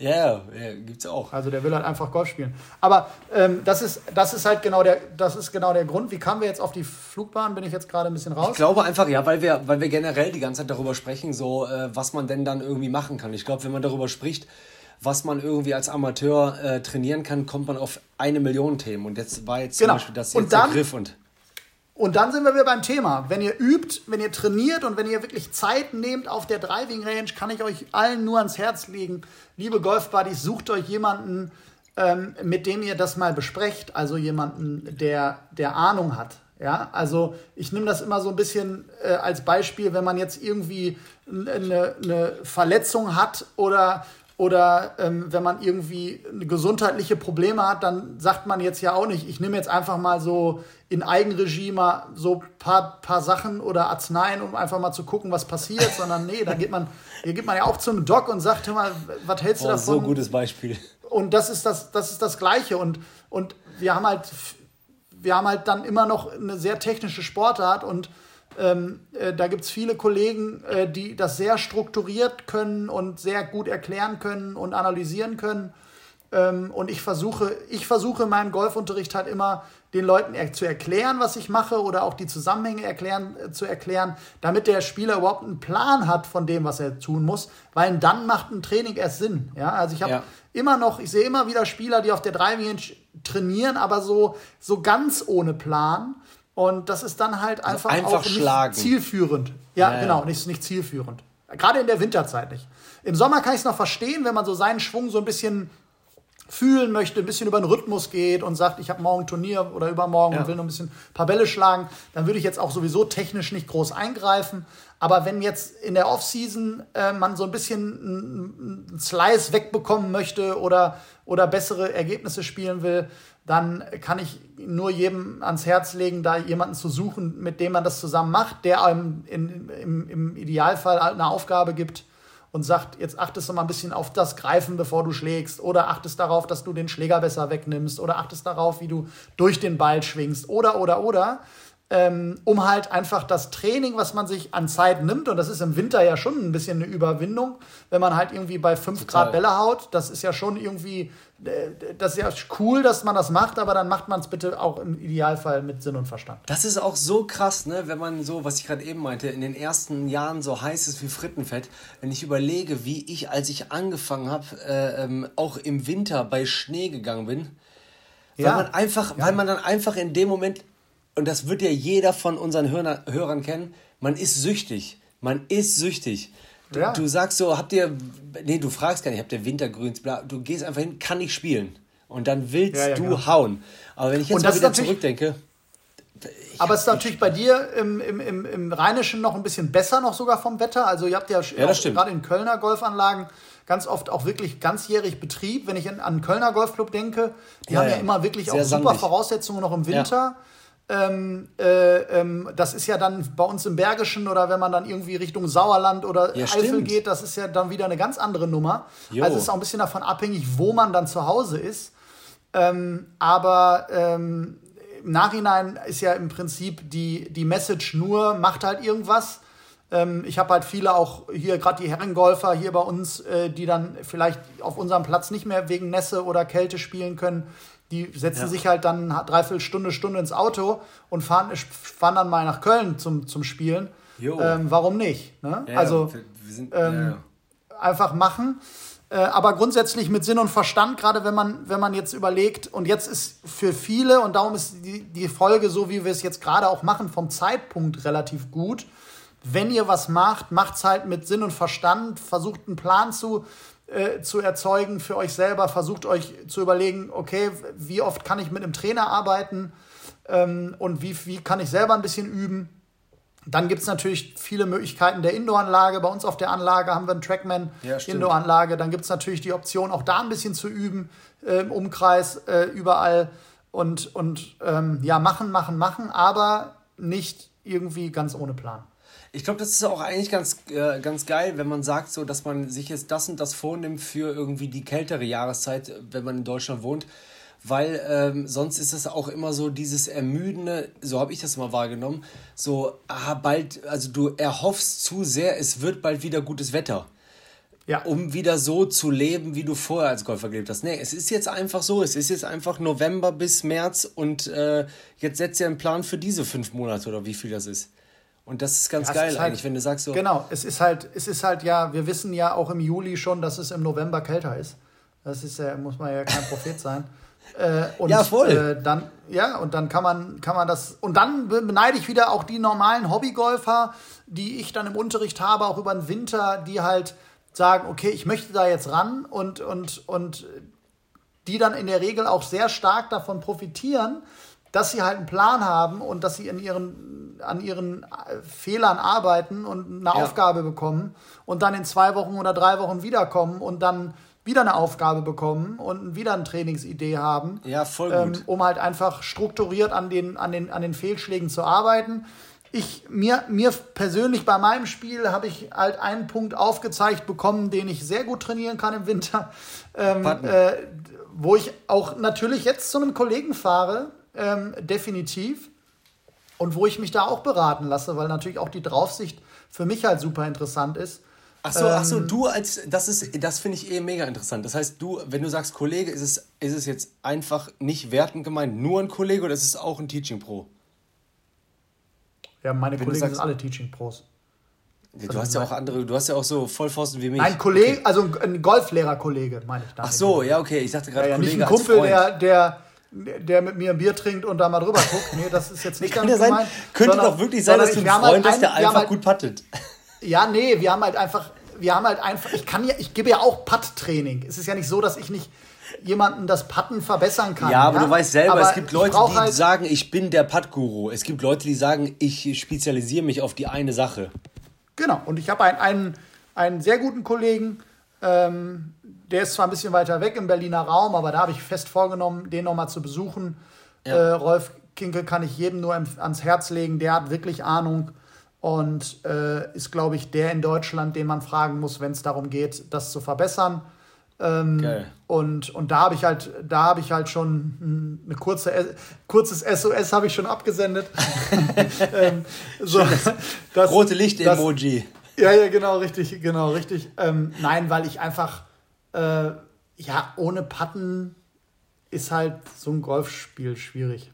Ja, ja, gibt's auch. Also der will halt einfach Golf spielen. Aber ähm, das, ist, das ist halt genau der, das ist genau der Grund. Wie kamen wir jetzt auf die Flugbahn? Bin ich jetzt gerade ein bisschen raus? Ich glaube einfach, ja, weil wir, weil wir generell die ganze Zeit darüber sprechen, so äh, was man denn dann irgendwie machen kann. Ich glaube, wenn man darüber spricht, was man irgendwie als Amateur äh, trainieren kann, kommt man auf eine Million Themen. Und jetzt war jetzt genau. zum Beispiel das jetzt dann, Griff und und dann sind wir wieder beim Thema. Wenn ihr übt, wenn ihr trainiert und wenn ihr wirklich Zeit nehmt auf der Driving Range, kann ich euch allen nur ans Herz legen. Liebe Golf-Buddies, sucht euch jemanden, ähm, mit dem ihr das mal besprecht. Also jemanden, der, der Ahnung hat. Ja, also ich nehme das immer so ein bisschen äh, als Beispiel, wenn man jetzt irgendwie eine, eine Verletzung hat oder oder ähm, wenn man irgendwie gesundheitliche Probleme hat, dann sagt man jetzt ja auch nicht, ich nehme jetzt einfach mal so in Eigenregie mal so ein paar, paar Sachen oder Arzneien, um einfach mal zu gucken, was passiert, sondern nee, da geht man, hier geht man ja auch zum Doc und sagt, hör mal, was hältst du oh, davon? So ein gutes Beispiel. Und das ist das, das ist das Gleiche. Und, und wir haben halt, wir haben halt dann immer noch eine sehr technische Sportart und ähm, äh, da gibt es viele Kollegen, äh, die das sehr strukturiert können und sehr gut erklären können und analysieren können. Ähm, und ich versuche, ich versuche in meinem Golfunterricht halt immer den Leuten er zu erklären, was ich mache oder auch die Zusammenhänge erklären, äh, zu erklären, damit der Spieler überhaupt einen Plan hat von dem, was er tun muss, weil dann macht ein Training erst Sinn. Ja, also ich habe ja. immer noch, ich sehe immer wieder Spieler, die auf der Driving Range trainieren, aber so, so ganz ohne Plan und das ist dann halt also einfach, einfach auch nicht zielführend. Ja, ja genau. Nicht, nicht zielführend. Gerade in der Winterzeit nicht. Im Sommer kann ich es noch verstehen, wenn man so seinen Schwung so ein bisschen fühlen möchte, ein bisschen über den Rhythmus geht und sagt, ich habe morgen Turnier oder übermorgen ja. und will noch ein bisschen ein paar Bälle schlagen, dann würde ich jetzt auch sowieso technisch nicht groß eingreifen. Aber wenn jetzt in der Offseason äh, man so ein bisschen einen Slice wegbekommen möchte oder, oder bessere Ergebnisse spielen will, dann kann ich nur jedem ans Herz legen, da jemanden zu suchen, mit dem man das zusammen macht, der einem in, im, im Idealfall eine Aufgabe gibt und sagt, jetzt achtest du mal ein bisschen auf das Greifen, bevor du schlägst, oder achtest darauf, dass du den Schläger besser wegnimmst, oder achtest darauf, wie du durch den Ball schwingst, oder, oder, oder ähm, um halt einfach das Training, was man sich an Zeit nimmt, und das ist im Winter ja schon ein bisschen eine Überwindung, wenn man halt irgendwie bei 5 Grad Bälle haut, das ist ja schon irgendwie, das ist ja cool, dass man das macht, aber dann macht man es bitte auch im Idealfall mit Sinn und Verstand. Das ist auch so krass, ne, wenn man so, was ich gerade eben meinte, in den ersten Jahren so heiß ist wie Frittenfett, wenn ich überlege, wie ich, als ich angefangen habe, äh, ähm, auch im Winter bei Schnee gegangen bin, weil ja. man einfach, ja. weil man dann einfach in dem Moment und das wird ja jeder von unseren Hörner, Hörern kennen, man ist süchtig. Man ist süchtig. Du, ja. du, sagst so, habt ihr, nee, du fragst gar nicht, habt ihr Wintergrüns, bla, du gehst einfach hin, kann ich spielen. Und dann willst ja, ja, du genau. hauen. Aber wenn ich jetzt mal wieder zurückdenke. Aber es ist natürlich bei dir im, im, im, im Rheinischen noch ein bisschen besser noch sogar vom Wetter. Also ihr habt ja, ja gerade in Kölner Golfanlagen ganz oft auch wirklich ganzjährig Betrieb. Wenn ich an Kölner Golfclub denke, die haben ja immer wirklich Sehr auch super sandig. Voraussetzungen noch im Winter. Ähm, äh, ähm, das ist ja dann bei uns im Bergischen oder wenn man dann irgendwie Richtung Sauerland oder ja, Eifel stimmt. geht, das ist ja dann wieder eine ganz andere Nummer. Jo. Also es ist auch ein bisschen davon abhängig, wo man dann zu Hause ist. Ähm, aber ähm, im Nachhinein ist ja im Prinzip die, die Message nur, macht halt irgendwas. Ähm, ich habe halt viele auch hier, gerade die Herrengolfer hier bei uns, äh, die dann vielleicht auf unserem Platz nicht mehr wegen Nässe oder Kälte spielen können die setzen ja. sich halt dann dreiviertel Stunde, Stunde ins Auto und fahren, fahren dann mal nach Köln zum, zum Spielen. Ähm, warum nicht? Ne? Ja, also sind, ähm, einfach machen. Äh, aber grundsätzlich mit Sinn und Verstand, gerade wenn man, wenn man jetzt überlegt, und jetzt ist für viele, und darum ist die, die Folge, so wie wir es jetzt gerade auch machen, vom Zeitpunkt relativ gut. Wenn ihr was macht, macht es halt mit Sinn und Verstand, versucht einen Plan zu, äh, zu erzeugen für euch selber. Versucht euch zu überlegen, okay, wie oft kann ich mit einem Trainer arbeiten? ähm, und wie, wie kann ich selber ein bisschen üben. Dann gibt es natürlich viele Möglichkeiten der Indoor-Anlage. Bei uns auf der Anlage haben wir einen Trackman-Indoor-Anlage. Dann gibt es natürlich die Option, auch da ein bisschen zu üben äh, im Umkreis, äh, überall. Und, und ähm, ja, machen, machen, machen, aber nicht irgendwie ganz ohne Plan. Ich glaube, das ist auch eigentlich ganz, äh, ganz geil, wenn man sagt, so, dass man sich jetzt das und das vornimmt für irgendwie die kältere Jahreszeit, wenn man in Deutschland wohnt. Weil ähm, sonst ist es auch immer so dieses Ermüdende, so habe ich das mal wahrgenommen, so, ah, bald, also du erhoffst zu sehr, es wird bald wieder gutes Wetter. Ja. Um wieder so zu leben, wie du vorher als Golfer gelebt hast. Nee, es ist jetzt einfach so. Es ist jetzt einfach November bis März und äh, jetzt setzt ihr einen Plan für diese fünf Monate oder wie viel das ist. Und das ist ganz ja, geil ist halt, eigentlich, wenn du sagst so. Genau, es ist halt, es ist halt ja, wir wissen ja auch im Juli schon, dass es im November kälter ist. Das ist ja, muss man ja kein Prophet sein. Äh, und, ja, voll. Äh, dann, ja, und dann kann man, kann man das. Und dann beneide ich wieder auch die normalen Hobbygolfer, die ich dann im Unterricht habe, auch über den Winter, die halt sagen, okay, ich möchte da jetzt ran und, und, und die dann in der Regel auch sehr stark davon profitieren, dass sie halt einen Plan haben und dass sie in ihren, an ihren äh, Fehlern arbeiten und eine ja. Aufgabe bekommen und dann in zwei Wochen oder drei Wochen wiederkommen und dann wieder eine Aufgabe bekommen und wieder eine Trainingsidee haben. Ja, voll gut. Ähm, um halt einfach strukturiert an den, an, den, an den Fehlschlägen zu arbeiten. Ich, mir, mir persönlich bei meinem Spiel habe ich halt einen Punkt aufgezeigt bekommen, den ich sehr gut trainieren kann im Winter. Ähm, äh, wo ich auch natürlich jetzt zu einem Kollegen fahre, ähm, definitiv. Und wo ich mich da auch beraten lasse, weil natürlich auch die Draufsicht für mich halt super interessant ist. Ach so, ähm, ach so, ähm, du als, das ist, das finde ich eh mega interessant. Das heißt, du, wenn du sagst Kollege, ist es, ist es jetzt einfach nicht wertend gemeint, nur ein Kollege oder ist es auch ein Teaching Pro? Ja, meine wenn Kollegen sagst, sind alle Teaching Pros. Ja, du hast ja auch andere, du hast ja auch so Vollpfosten wie mich. Ein Kollege, okay. also ein Golflehrer-Kollege, meine ich da. Ach so, ja, okay, ich dachte gerade ja, ja, Kollege Nicht ein Kumpel, der, der der mit mir ein Bier trinkt und da mal drüber guckt. Nee, das ist jetzt nicht ganz sein, gemeint. Könnte sondern, doch wirklich sein, dass du einen Freund halt hast, der einfach halt, gut puttet. Ja, nee, wir haben halt einfach, wir haben halt einfach, ich kann ja, ich gebe ja auch Putt-Training. Es ist ja nicht so, dass ich nicht jemanden das Putten verbessern kann. Ja, aber ja? du weißt selber, aber es gibt Leute, die halt sagen, ich bin der Putt-Guru. Es gibt Leute, die sagen, ich spezialisiere mich auf die eine Sache. Genau, und ich habe einen, einen, einen sehr guten Kollegen, ähm, der ist zwar ein bisschen weiter weg im Berliner Raum, aber da habe ich fest vorgenommen, den nochmal zu besuchen. Ja. Äh, Rolf Kinkel kann ich jedem nur ans Herz legen. Der hat wirklich Ahnung und äh, ist, glaube ich, der in Deutschland, den man fragen muss, wenn es darum geht, das zu verbessern. Ähm, und, und da habe ich halt, da habe ich halt schon eine kurze, kurzes SOS habe ich schon abgesendet. ähm, so, das, Rote Licht-Emoji. Ja, ja, genau, richtig, genau, richtig. Ähm, nein, weil ich einfach äh, ja, ohne Patten ist halt so ein Golfspiel schwierig.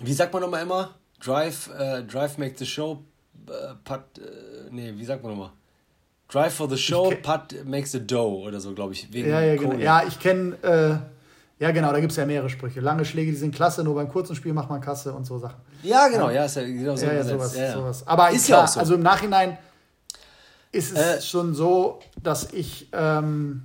Wie sagt man nochmal immer? Drive, äh, Drive makes the show, äh, Putt, äh, nee, wie sagt man nochmal? Drive for the show, Putt makes the dough oder so, glaube ich. Ja, ja, genau. ja, ich kenne, äh, ja genau, da gibt es ja mehrere Sprüche. Lange Schläge, die sind klasse, nur beim kurzen Spiel macht man Kasse und so Sachen. Ja, genau, ja, ist ja genau so. Ja, ja, sowas, ja, ja. sowas. Aber ist klar, ja auch so. also im Nachhinein ist es äh, schon so, dass ich ähm,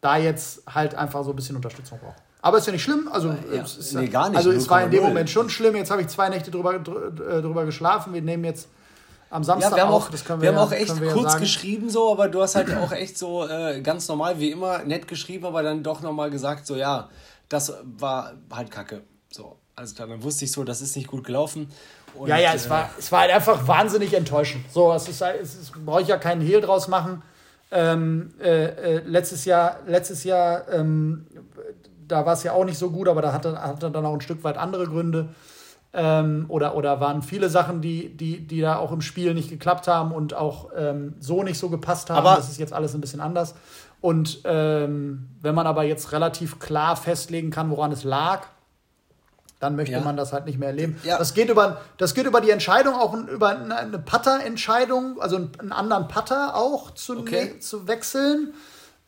da jetzt halt einfach so ein bisschen Unterstützung brauche. Aber ist ja nicht schlimm. Also, ja, es ist, nee, gar nicht. Also, es war in dem Moment schon schlimm. Jetzt habe ich zwei Nächte drüber, äh, drüber geschlafen. Wir nehmen jetzt am Samstag ja, wir haben auch, das können wir, wir haben auch echt kurz ja geschrieben, so, aber du hast halt auch echt so äh, ganz normal wie immer nett geschrieben, aber dann doch nochmal gesagt, so, ja, das war halt kacke. So, also dann wusste ich so, das ist nicht gut gelaufen. Und, ja, ja, es, äh, war, es war halt einfach wahnsinnig enttäuschend. So, es ist, es ist, brauche ich ja keinen Hehl draus machen. Ähm, äh, äh, letztes Jahr, letztes Jahr ähm, da war es ja auch nicht so gut, aber da hatte, hatte dann auch ein Stück weit andere Gründe. Ähm, oder, oder waren viele Sachen, die, die, die da auch im Spiel nicht geklappt haben und auch ähm, so nicht so gepasst haben. Aber das ist jetzt alles ein bisschen anders. Und ähm, wenn man aber jetzt relativ klar festlegen kann, woran es lag, dann möchte ja. man das halt nicht mehr erleben. Ja. Das, geht über, das geht über die Entscheidung, auch über eine Putter-Entscheidung, also einen anderen Putter auch zu, okay. ne, zu wechseln.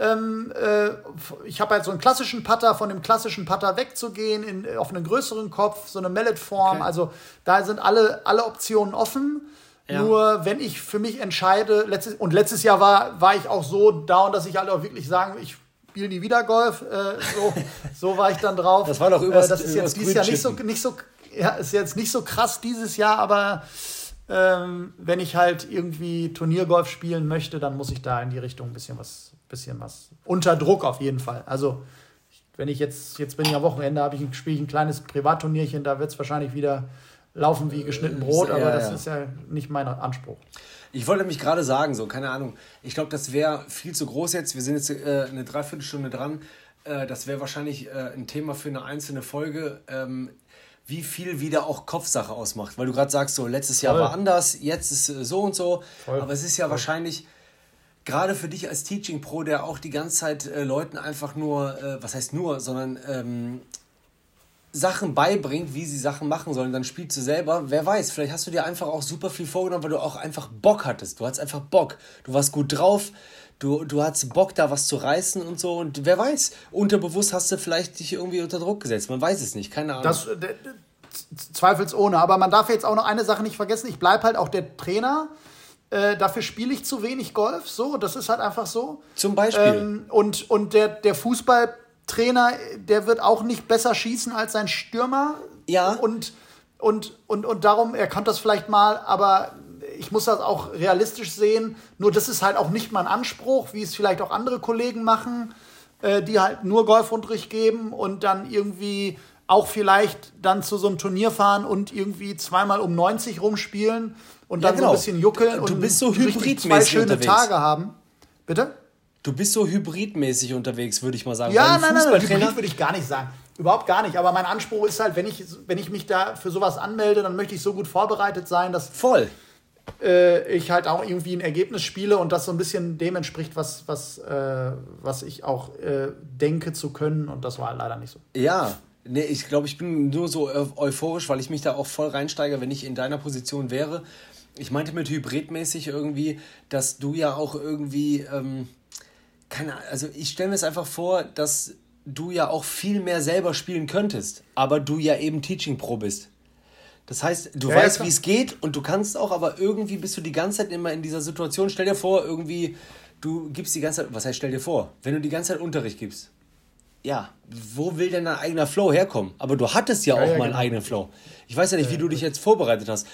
Ähm, äh, ich habe halt so einen klassischen Putter, von dem klassischen Putter wegzugehen, in, auf einen größeren Kopf, so eine Mallet-Form. Okay. Also da sind alle, alle Optionen offen. Ja. Nur wenn ich für mich entscheide, letztes, und letztes Jahr war, war ich auch so down, dass ich halt auch wirklich sagen, ich spiele nie wieder Golf. Äh, so, so war ich dann drauf. Das war doch über äh, Das ist jetzt dieses Jahr nicht so, nicht so, ja, ist jetzt nicht so krass dieses Jahr, aber ähm, wenn ich halt irgendwie Turniergolf spielen möchte, dann muss ich da in die Richtung ein bisschen was, bisschen was. Unter Druck auf jeden Fall. Also, wenn ich jetzt, jetzt bin ich am Wochenende, habe ich spiele ich ein kleines Privatturnierchen, da wird es wahrscheinlich wieder laufen wie geschnitten Brot, aber ja, das ja. ist ja nicht mein Anspruch. Ich wollte nämlich gerade sagen, so, keine Ahnung, ich glaube, das wäre viel zu groß jetzt. Wir sind jetzt äh, eine Dreiviertelstunde dran. Äh, das wäre wahrscheinlich äh, ein Thema für eine einzelne Folge. Ähm, wie viel wieder auch Kopfsache ausmacht. Weil du gerade sagst, so letztes Jahr Voll. war anders, jetzt ist äh, so und so. Voll. Aber es ist ja Voll. wahrscheinlich gerade für dich als Teaching Pro, der auch die ganze Zeit äh, Leuten einfach nur, äh, was heißt nur, sondern ähm, Sachen beibringt, wie sie Sachen machen sollen, dann spielst du selber. Wer weiß, vielleicht hast du dir einfach auch super viel vorgenommen, weil du auch einfach Bock hattest. Du hattest einfach Bock. Du warst gut drauf. Du, du hattest Bock, da was zu reißen und so. Und wer weiß, unterbewusst hast du vielleicht dich irgendwie unter Druck gesetzt. Man weiß es nicht, keine Ahnung. Das, äh, zweifelsohne. Aber man darf jetzt auch noch eine Sache nicht vergessen. Ich bleibe halt auch der Trainer. Äh, dafür spiele ich zu wenig Golf. So, das ist halt einfach so. Zum Beispiel. Ähm, und und der, der Fußball Trainer, der wird auch nicht besser schießen als sein Stürmer. Ja. Und, und, und, und darum, er kann das vielleicht mal, aber ich muss das auch realistisch sehen. Nur das ist halt auch nicht mein Anspruch, wie es vielleicht auch andere Kollegen machen, äh, die halt nur Golfunterricht geben und dann irgendwie auch vielleicht dann zu so einem Turnier fahren und irgendwie zweimal um 90 rumspielen und dann ja, genau. so ein bisschen juckeln du, du bist so und zwei schöne unterwegs. Tage haben. Bitte? Du bist so hybridmäßig unterwegs, würde ich mal sagen. Ja, nein, nein, nein, Hybrid würde ich gar nicht sagen. Überhaupt gar nicht. Aber mein Anspruch ist halt, wenn ich, wenn ich mich da für sowas anmelde, dann möchte ich so gut vorbereitet sein, dass. Voll. Äh, ich halt auch irgendwie ein Ergebnis spiele und das so ein bisschen dem entspricht, was, was, äh, was ich auch äh, denke zu können. Und das war leider nicht so. Ja, Nee, ich glaube, ich bin nur so euphorisch, weil ich mich da auch voll reinsteige, wenn ich in deiner Position wäre. Ich meinte mit hybridmäßig irgendwie, dass du ja auch irgendwie ähm, keine also ich stelle mir es einfach vor, dass du ja auch viel mehr selber spielen könntest, aber du ja eben Teaching Pro bist. Das heißt, du ja, weißt, ja, wie es geht und du kannst auch, aber irgendwie bist du die ganze Zeit immer in dieser Situation. Stell dir vor, irgendwie, du gibst die ganze Zeit, was heißt, stell dir vor, wenn du die ganze Zeit Unterricht gibst, ja, wo will denn dein eigener Flow herkommen? Aber du hattest ja, ja auch ja, mal einen genau. eigenen Flow. Ich weiß ja nicht, wie du dich jetzt vorbereitet hast.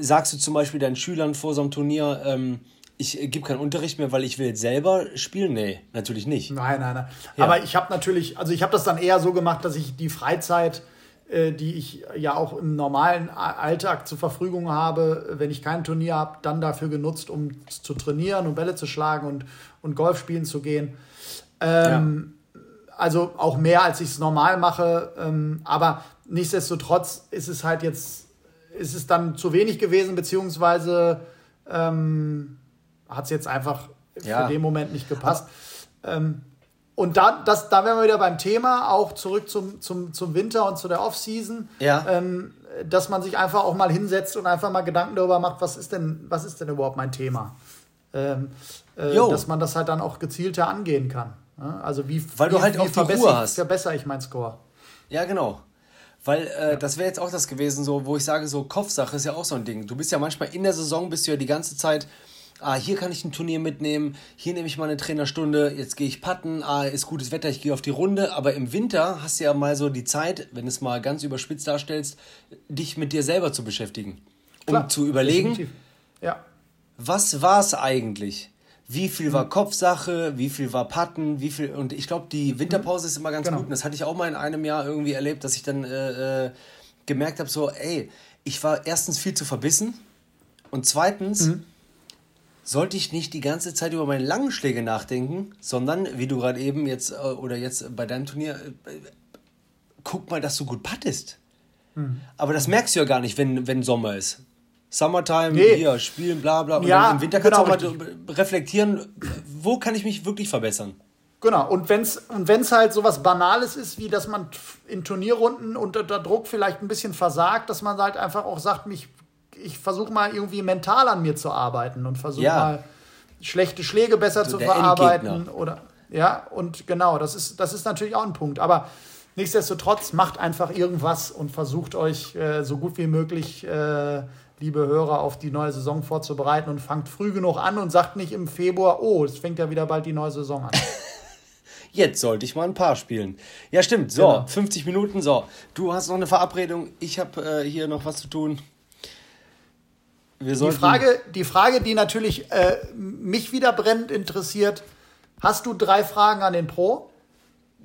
Sagst du zum Beispiel deinen Schülern vor so einem Turnier, ähm, ich gebe keinen Unterricht mehr, weil ich will jetzt selber spielen? Nee, natürlich nicht. Nein, nein, nein. Ja. Aber ich habe natürlich, also ich habe das dann eher so gemacht, dass ich die Freizeit, äh, die ich ja auch im normalen Alltag zur Verfügung habe, wenn ich kein Turnier habe, dann dafür genutzt, um zu trainieren und Bälle zu schlagen und, und Golf spielen zu gehen. Ähm, ja. Also auch mehr, als ich es normal mache. Ähm, aber nichtsdestotrotz ist es halt jetzt, ist es dann zu wenig gewesen, beziehungsweise ähm, hat es jetzt einfach ja. für den Moment nicht gepasst. Ähm, und da, das, da wären wir wieder beim Thema, auch zurück zum, zum, zum Winter und zu der Offseason. Ja. Ähm, dass man sich einfach auch mal hinsetzt und einfach mal Gedanken darüber macht, was ist denn, was ist denn überhaupt mein Thema? Ähm, äh, dass man das halt dann auch gezielter angehen kann. Also wie, Weil du wie, halt wie auch die Ruhe hast. verbessere ich meinen Score? Ja, genau. Weil äh, ja. das wäre jetzt auch das gewesen, so, wo ich sage, so Kopfsache ist ja auch so ein Ding. Du bist ja manchmal in der Saison, bist du ja die ganze Zeit ah, hier kann ich ein Turnier mitnehmen, hier nehme ich mal eine Trainerstunde, jetzt gehe ich patten, ah, ist gutes Wetter, ich gehe auf die Runde. Aber im Winter hast du ja mal so die Zeit, wenn du es mal ganz überspitzt darstellst, dich mit dir selber zu beschäftigen. Klar, um zu überlegen, ja. was war es eigentlich? Wie viel war mhm. Kopfsache, wie viel war Patten, wie viel. Und ich glaube, die Winterpause ist immer ganz genau. gut. Und das hatte ich auch mal in einem Jahr irgendwie erlebt, dass ich dann äh, äh gemerkt habe: so, ey, ich war erstens viel zu verbissen und zweitens. Mhm sollte ich nicht die ganze Zeit über meine langen Schläge nachdenken, sondern, wie du gerade eben jetzt äh, oder jetzt bei deinem Turnier, äh, guck mal, dass du gut pattest. Hm. Aber das merkst du ja gar nicht, wenn, wenn Sommer ist. Summertime, nee. hier, spielen, bla bla. Und ja, im Winter kannst genau, du auch mal reflektieren, wo kann ich mich wirklich verbessern. Genau, und wenn es und wenn's halt so was Banales ist, wie dass man in Turnierrunden unter Druck vielleicht ein bisschen versagt, dass man halt einfach auch sagt, mich ich versuche mal irgendwie mental an mir zu arbeiten und versuche ja. mal schlechte Schläge besser so zu verarbeiten oder ja und genau das ist das ist natürlich auch ein Punkt aber nichtsdestotrotz macht einfach irgendwas und versucht euch äh, so gut wie möglich äh, liebe Hörer auf die neue Saison vorzubereiten und fangt früh genug an und sagt nicht im Februar oh es fängt ja wieder bald die neue Saison an Jetzt sollte ich mal ein paar spielen. Ja, stimmt. So, genau. 50 Minuten. So, du hast noch eine Verabredung. Ich habe äh, hier noch was zu tun. Die, Frage, die Frage, die natürlich äh, mich wieder brennend interessiert: Hast du drei Fragen an den Pro?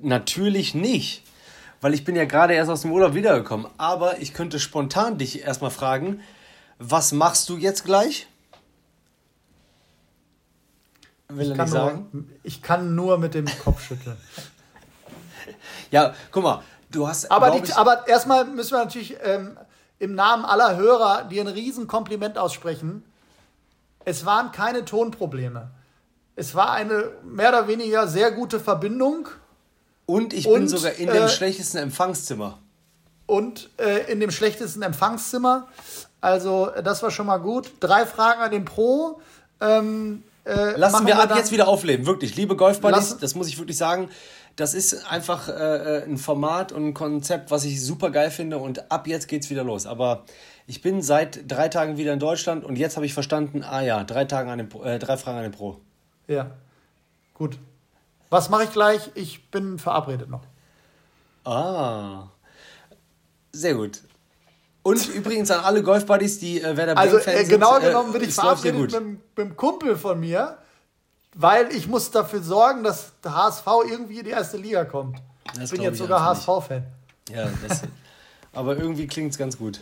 Natürlich nicht, weil ich bin ja gerade erst aus dem Urlaub wiedergekommen. Aber ich könnte spontan dich erstmal fragen: Was machst du jetzt gleich? Will ich, kann sagen? Nur, ich kann nur mit dem Kopf schütteln. ja, guck mal, du hast. Aber, die, aber erstmal müssen wir natürlich ähm, im Namen aller Hörer dir ein Riesenkompliment aussprechen. Es waren keine Tonprobleme. Es war eine mehr oder weniger sehr gute Verbindung. Und ich bin sogar in dem äh, schlechtesten Empfangszimmer. Und äh, in dem schlechtesten Empfangszimmer. Also, das war schon mal gut. Drei Fragen an den Pro. Ähm, äh, Lassen wir ab jetzt wieder aufleben, wirklich. Liebe Golfbuddies, das muss ich wirklich sagen das ist einfach äh, äh, ein Format und ein Konzept, was ich super geil finde und ab jetzt geht's wieder los. Aber ich bin seit drei Tagen wieder in Deutschland und jetzt habe ich verstanden, ah ja, drei, Tage an dem, äh, drei Fragen an den Pro. Ja, gut. Was mache ich gleich? Ich bin verabredet noch. Ah, sehr gut. Und übrigens an alle Golfbuddies, die äh, Werder Bremen-Fans also, äh, genau genommen bin ich verabredet mit, mit einem Kumpel von mir weil ich muss dafür sorgen, dass der HSV irgendwie in die erste Liga kommt. Das ich bin jetzt sogar HSV-Fan. Ja, das, aber irgendwie klingt es ganz gut.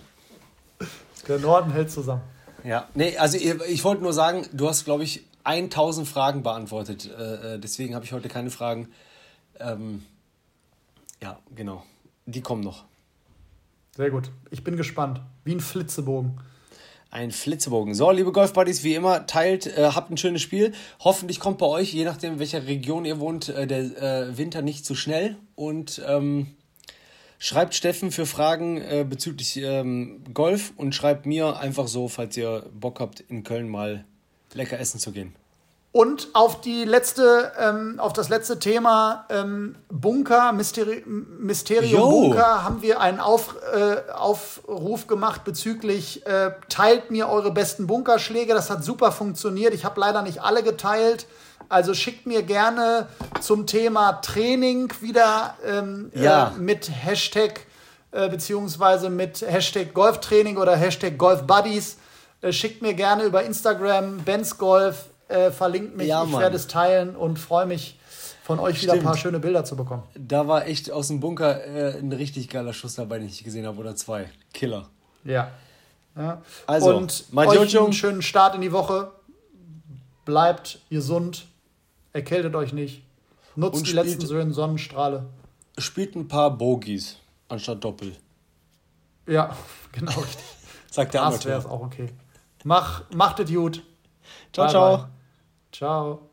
Der Norden hält zusammen. Ja, nee, also ich, ich wollte nur sagen, du hast, glaube ich, 1000 Fragen beantwortet. Äh, äh deswegen habe ich heute keine Fragen. Ähm, ja, genau. Die kommen noch. Sehr gut. Ich bin gespannt. Wie ein Flitzebogen. Ein Flitzebogen. So, liebe Golfbuddies, wie immer, teilt, äh, habt ein schönes Spiel. Hoffentlich kommt bei euch, je nachdem, in welcher Region ihr wohnt, äh, der äh, Winter nicht zu schnell. Und ähm, schreibt Steffen für Fragen äh, bezüglich ähm, Golf und schreibt mir einfach so, falls ihr Bock habt, in Köln mal lecker essen zu gehen. Und auf die letzte, ähm, auf das letzte Thema ähm, Bunker, Mysteri Mysterium Yo. Bunker, haben wir einen auf, äh, Aufruf gemacht bezüglich äh, teilt mir eure besten Bunkerschläge. Das hat super funktioniert. Ich habe leider nicht alle geteilt. Also schickt mir gerne zum Thema Training wieder ähm, ja. äh, mit Hashtag äh, beziehungsweise mit Hashtag Golftraining oder Hashtag Golfbuddies. Äh, schickt mir gerne über Instagram Benz Golf äh, verlinkt mich. Ja, ich werde es teilen und freue mich, von euch Stimmt. wieder ein paar schöne Bilder zu bekommen. Da war echt aus dem Bunker äh, ein richtig geiler Schuss dabei, den ich gesehen habe, oder zwei. Killer. Ja. ja. Also, und euch einen schönen Start in die Woche. Bleibt gesund. Erkältet euch nicht. Nutzt und die spielt, letzten schönen Sonnenstrahle. Spielt ein paar Bogies anstatt Doppel. Ja, genau richtig. Sagt der Das wäre es auch okay. Mach, macht es gut. Ciao, bye ciao. Bye. Ciao.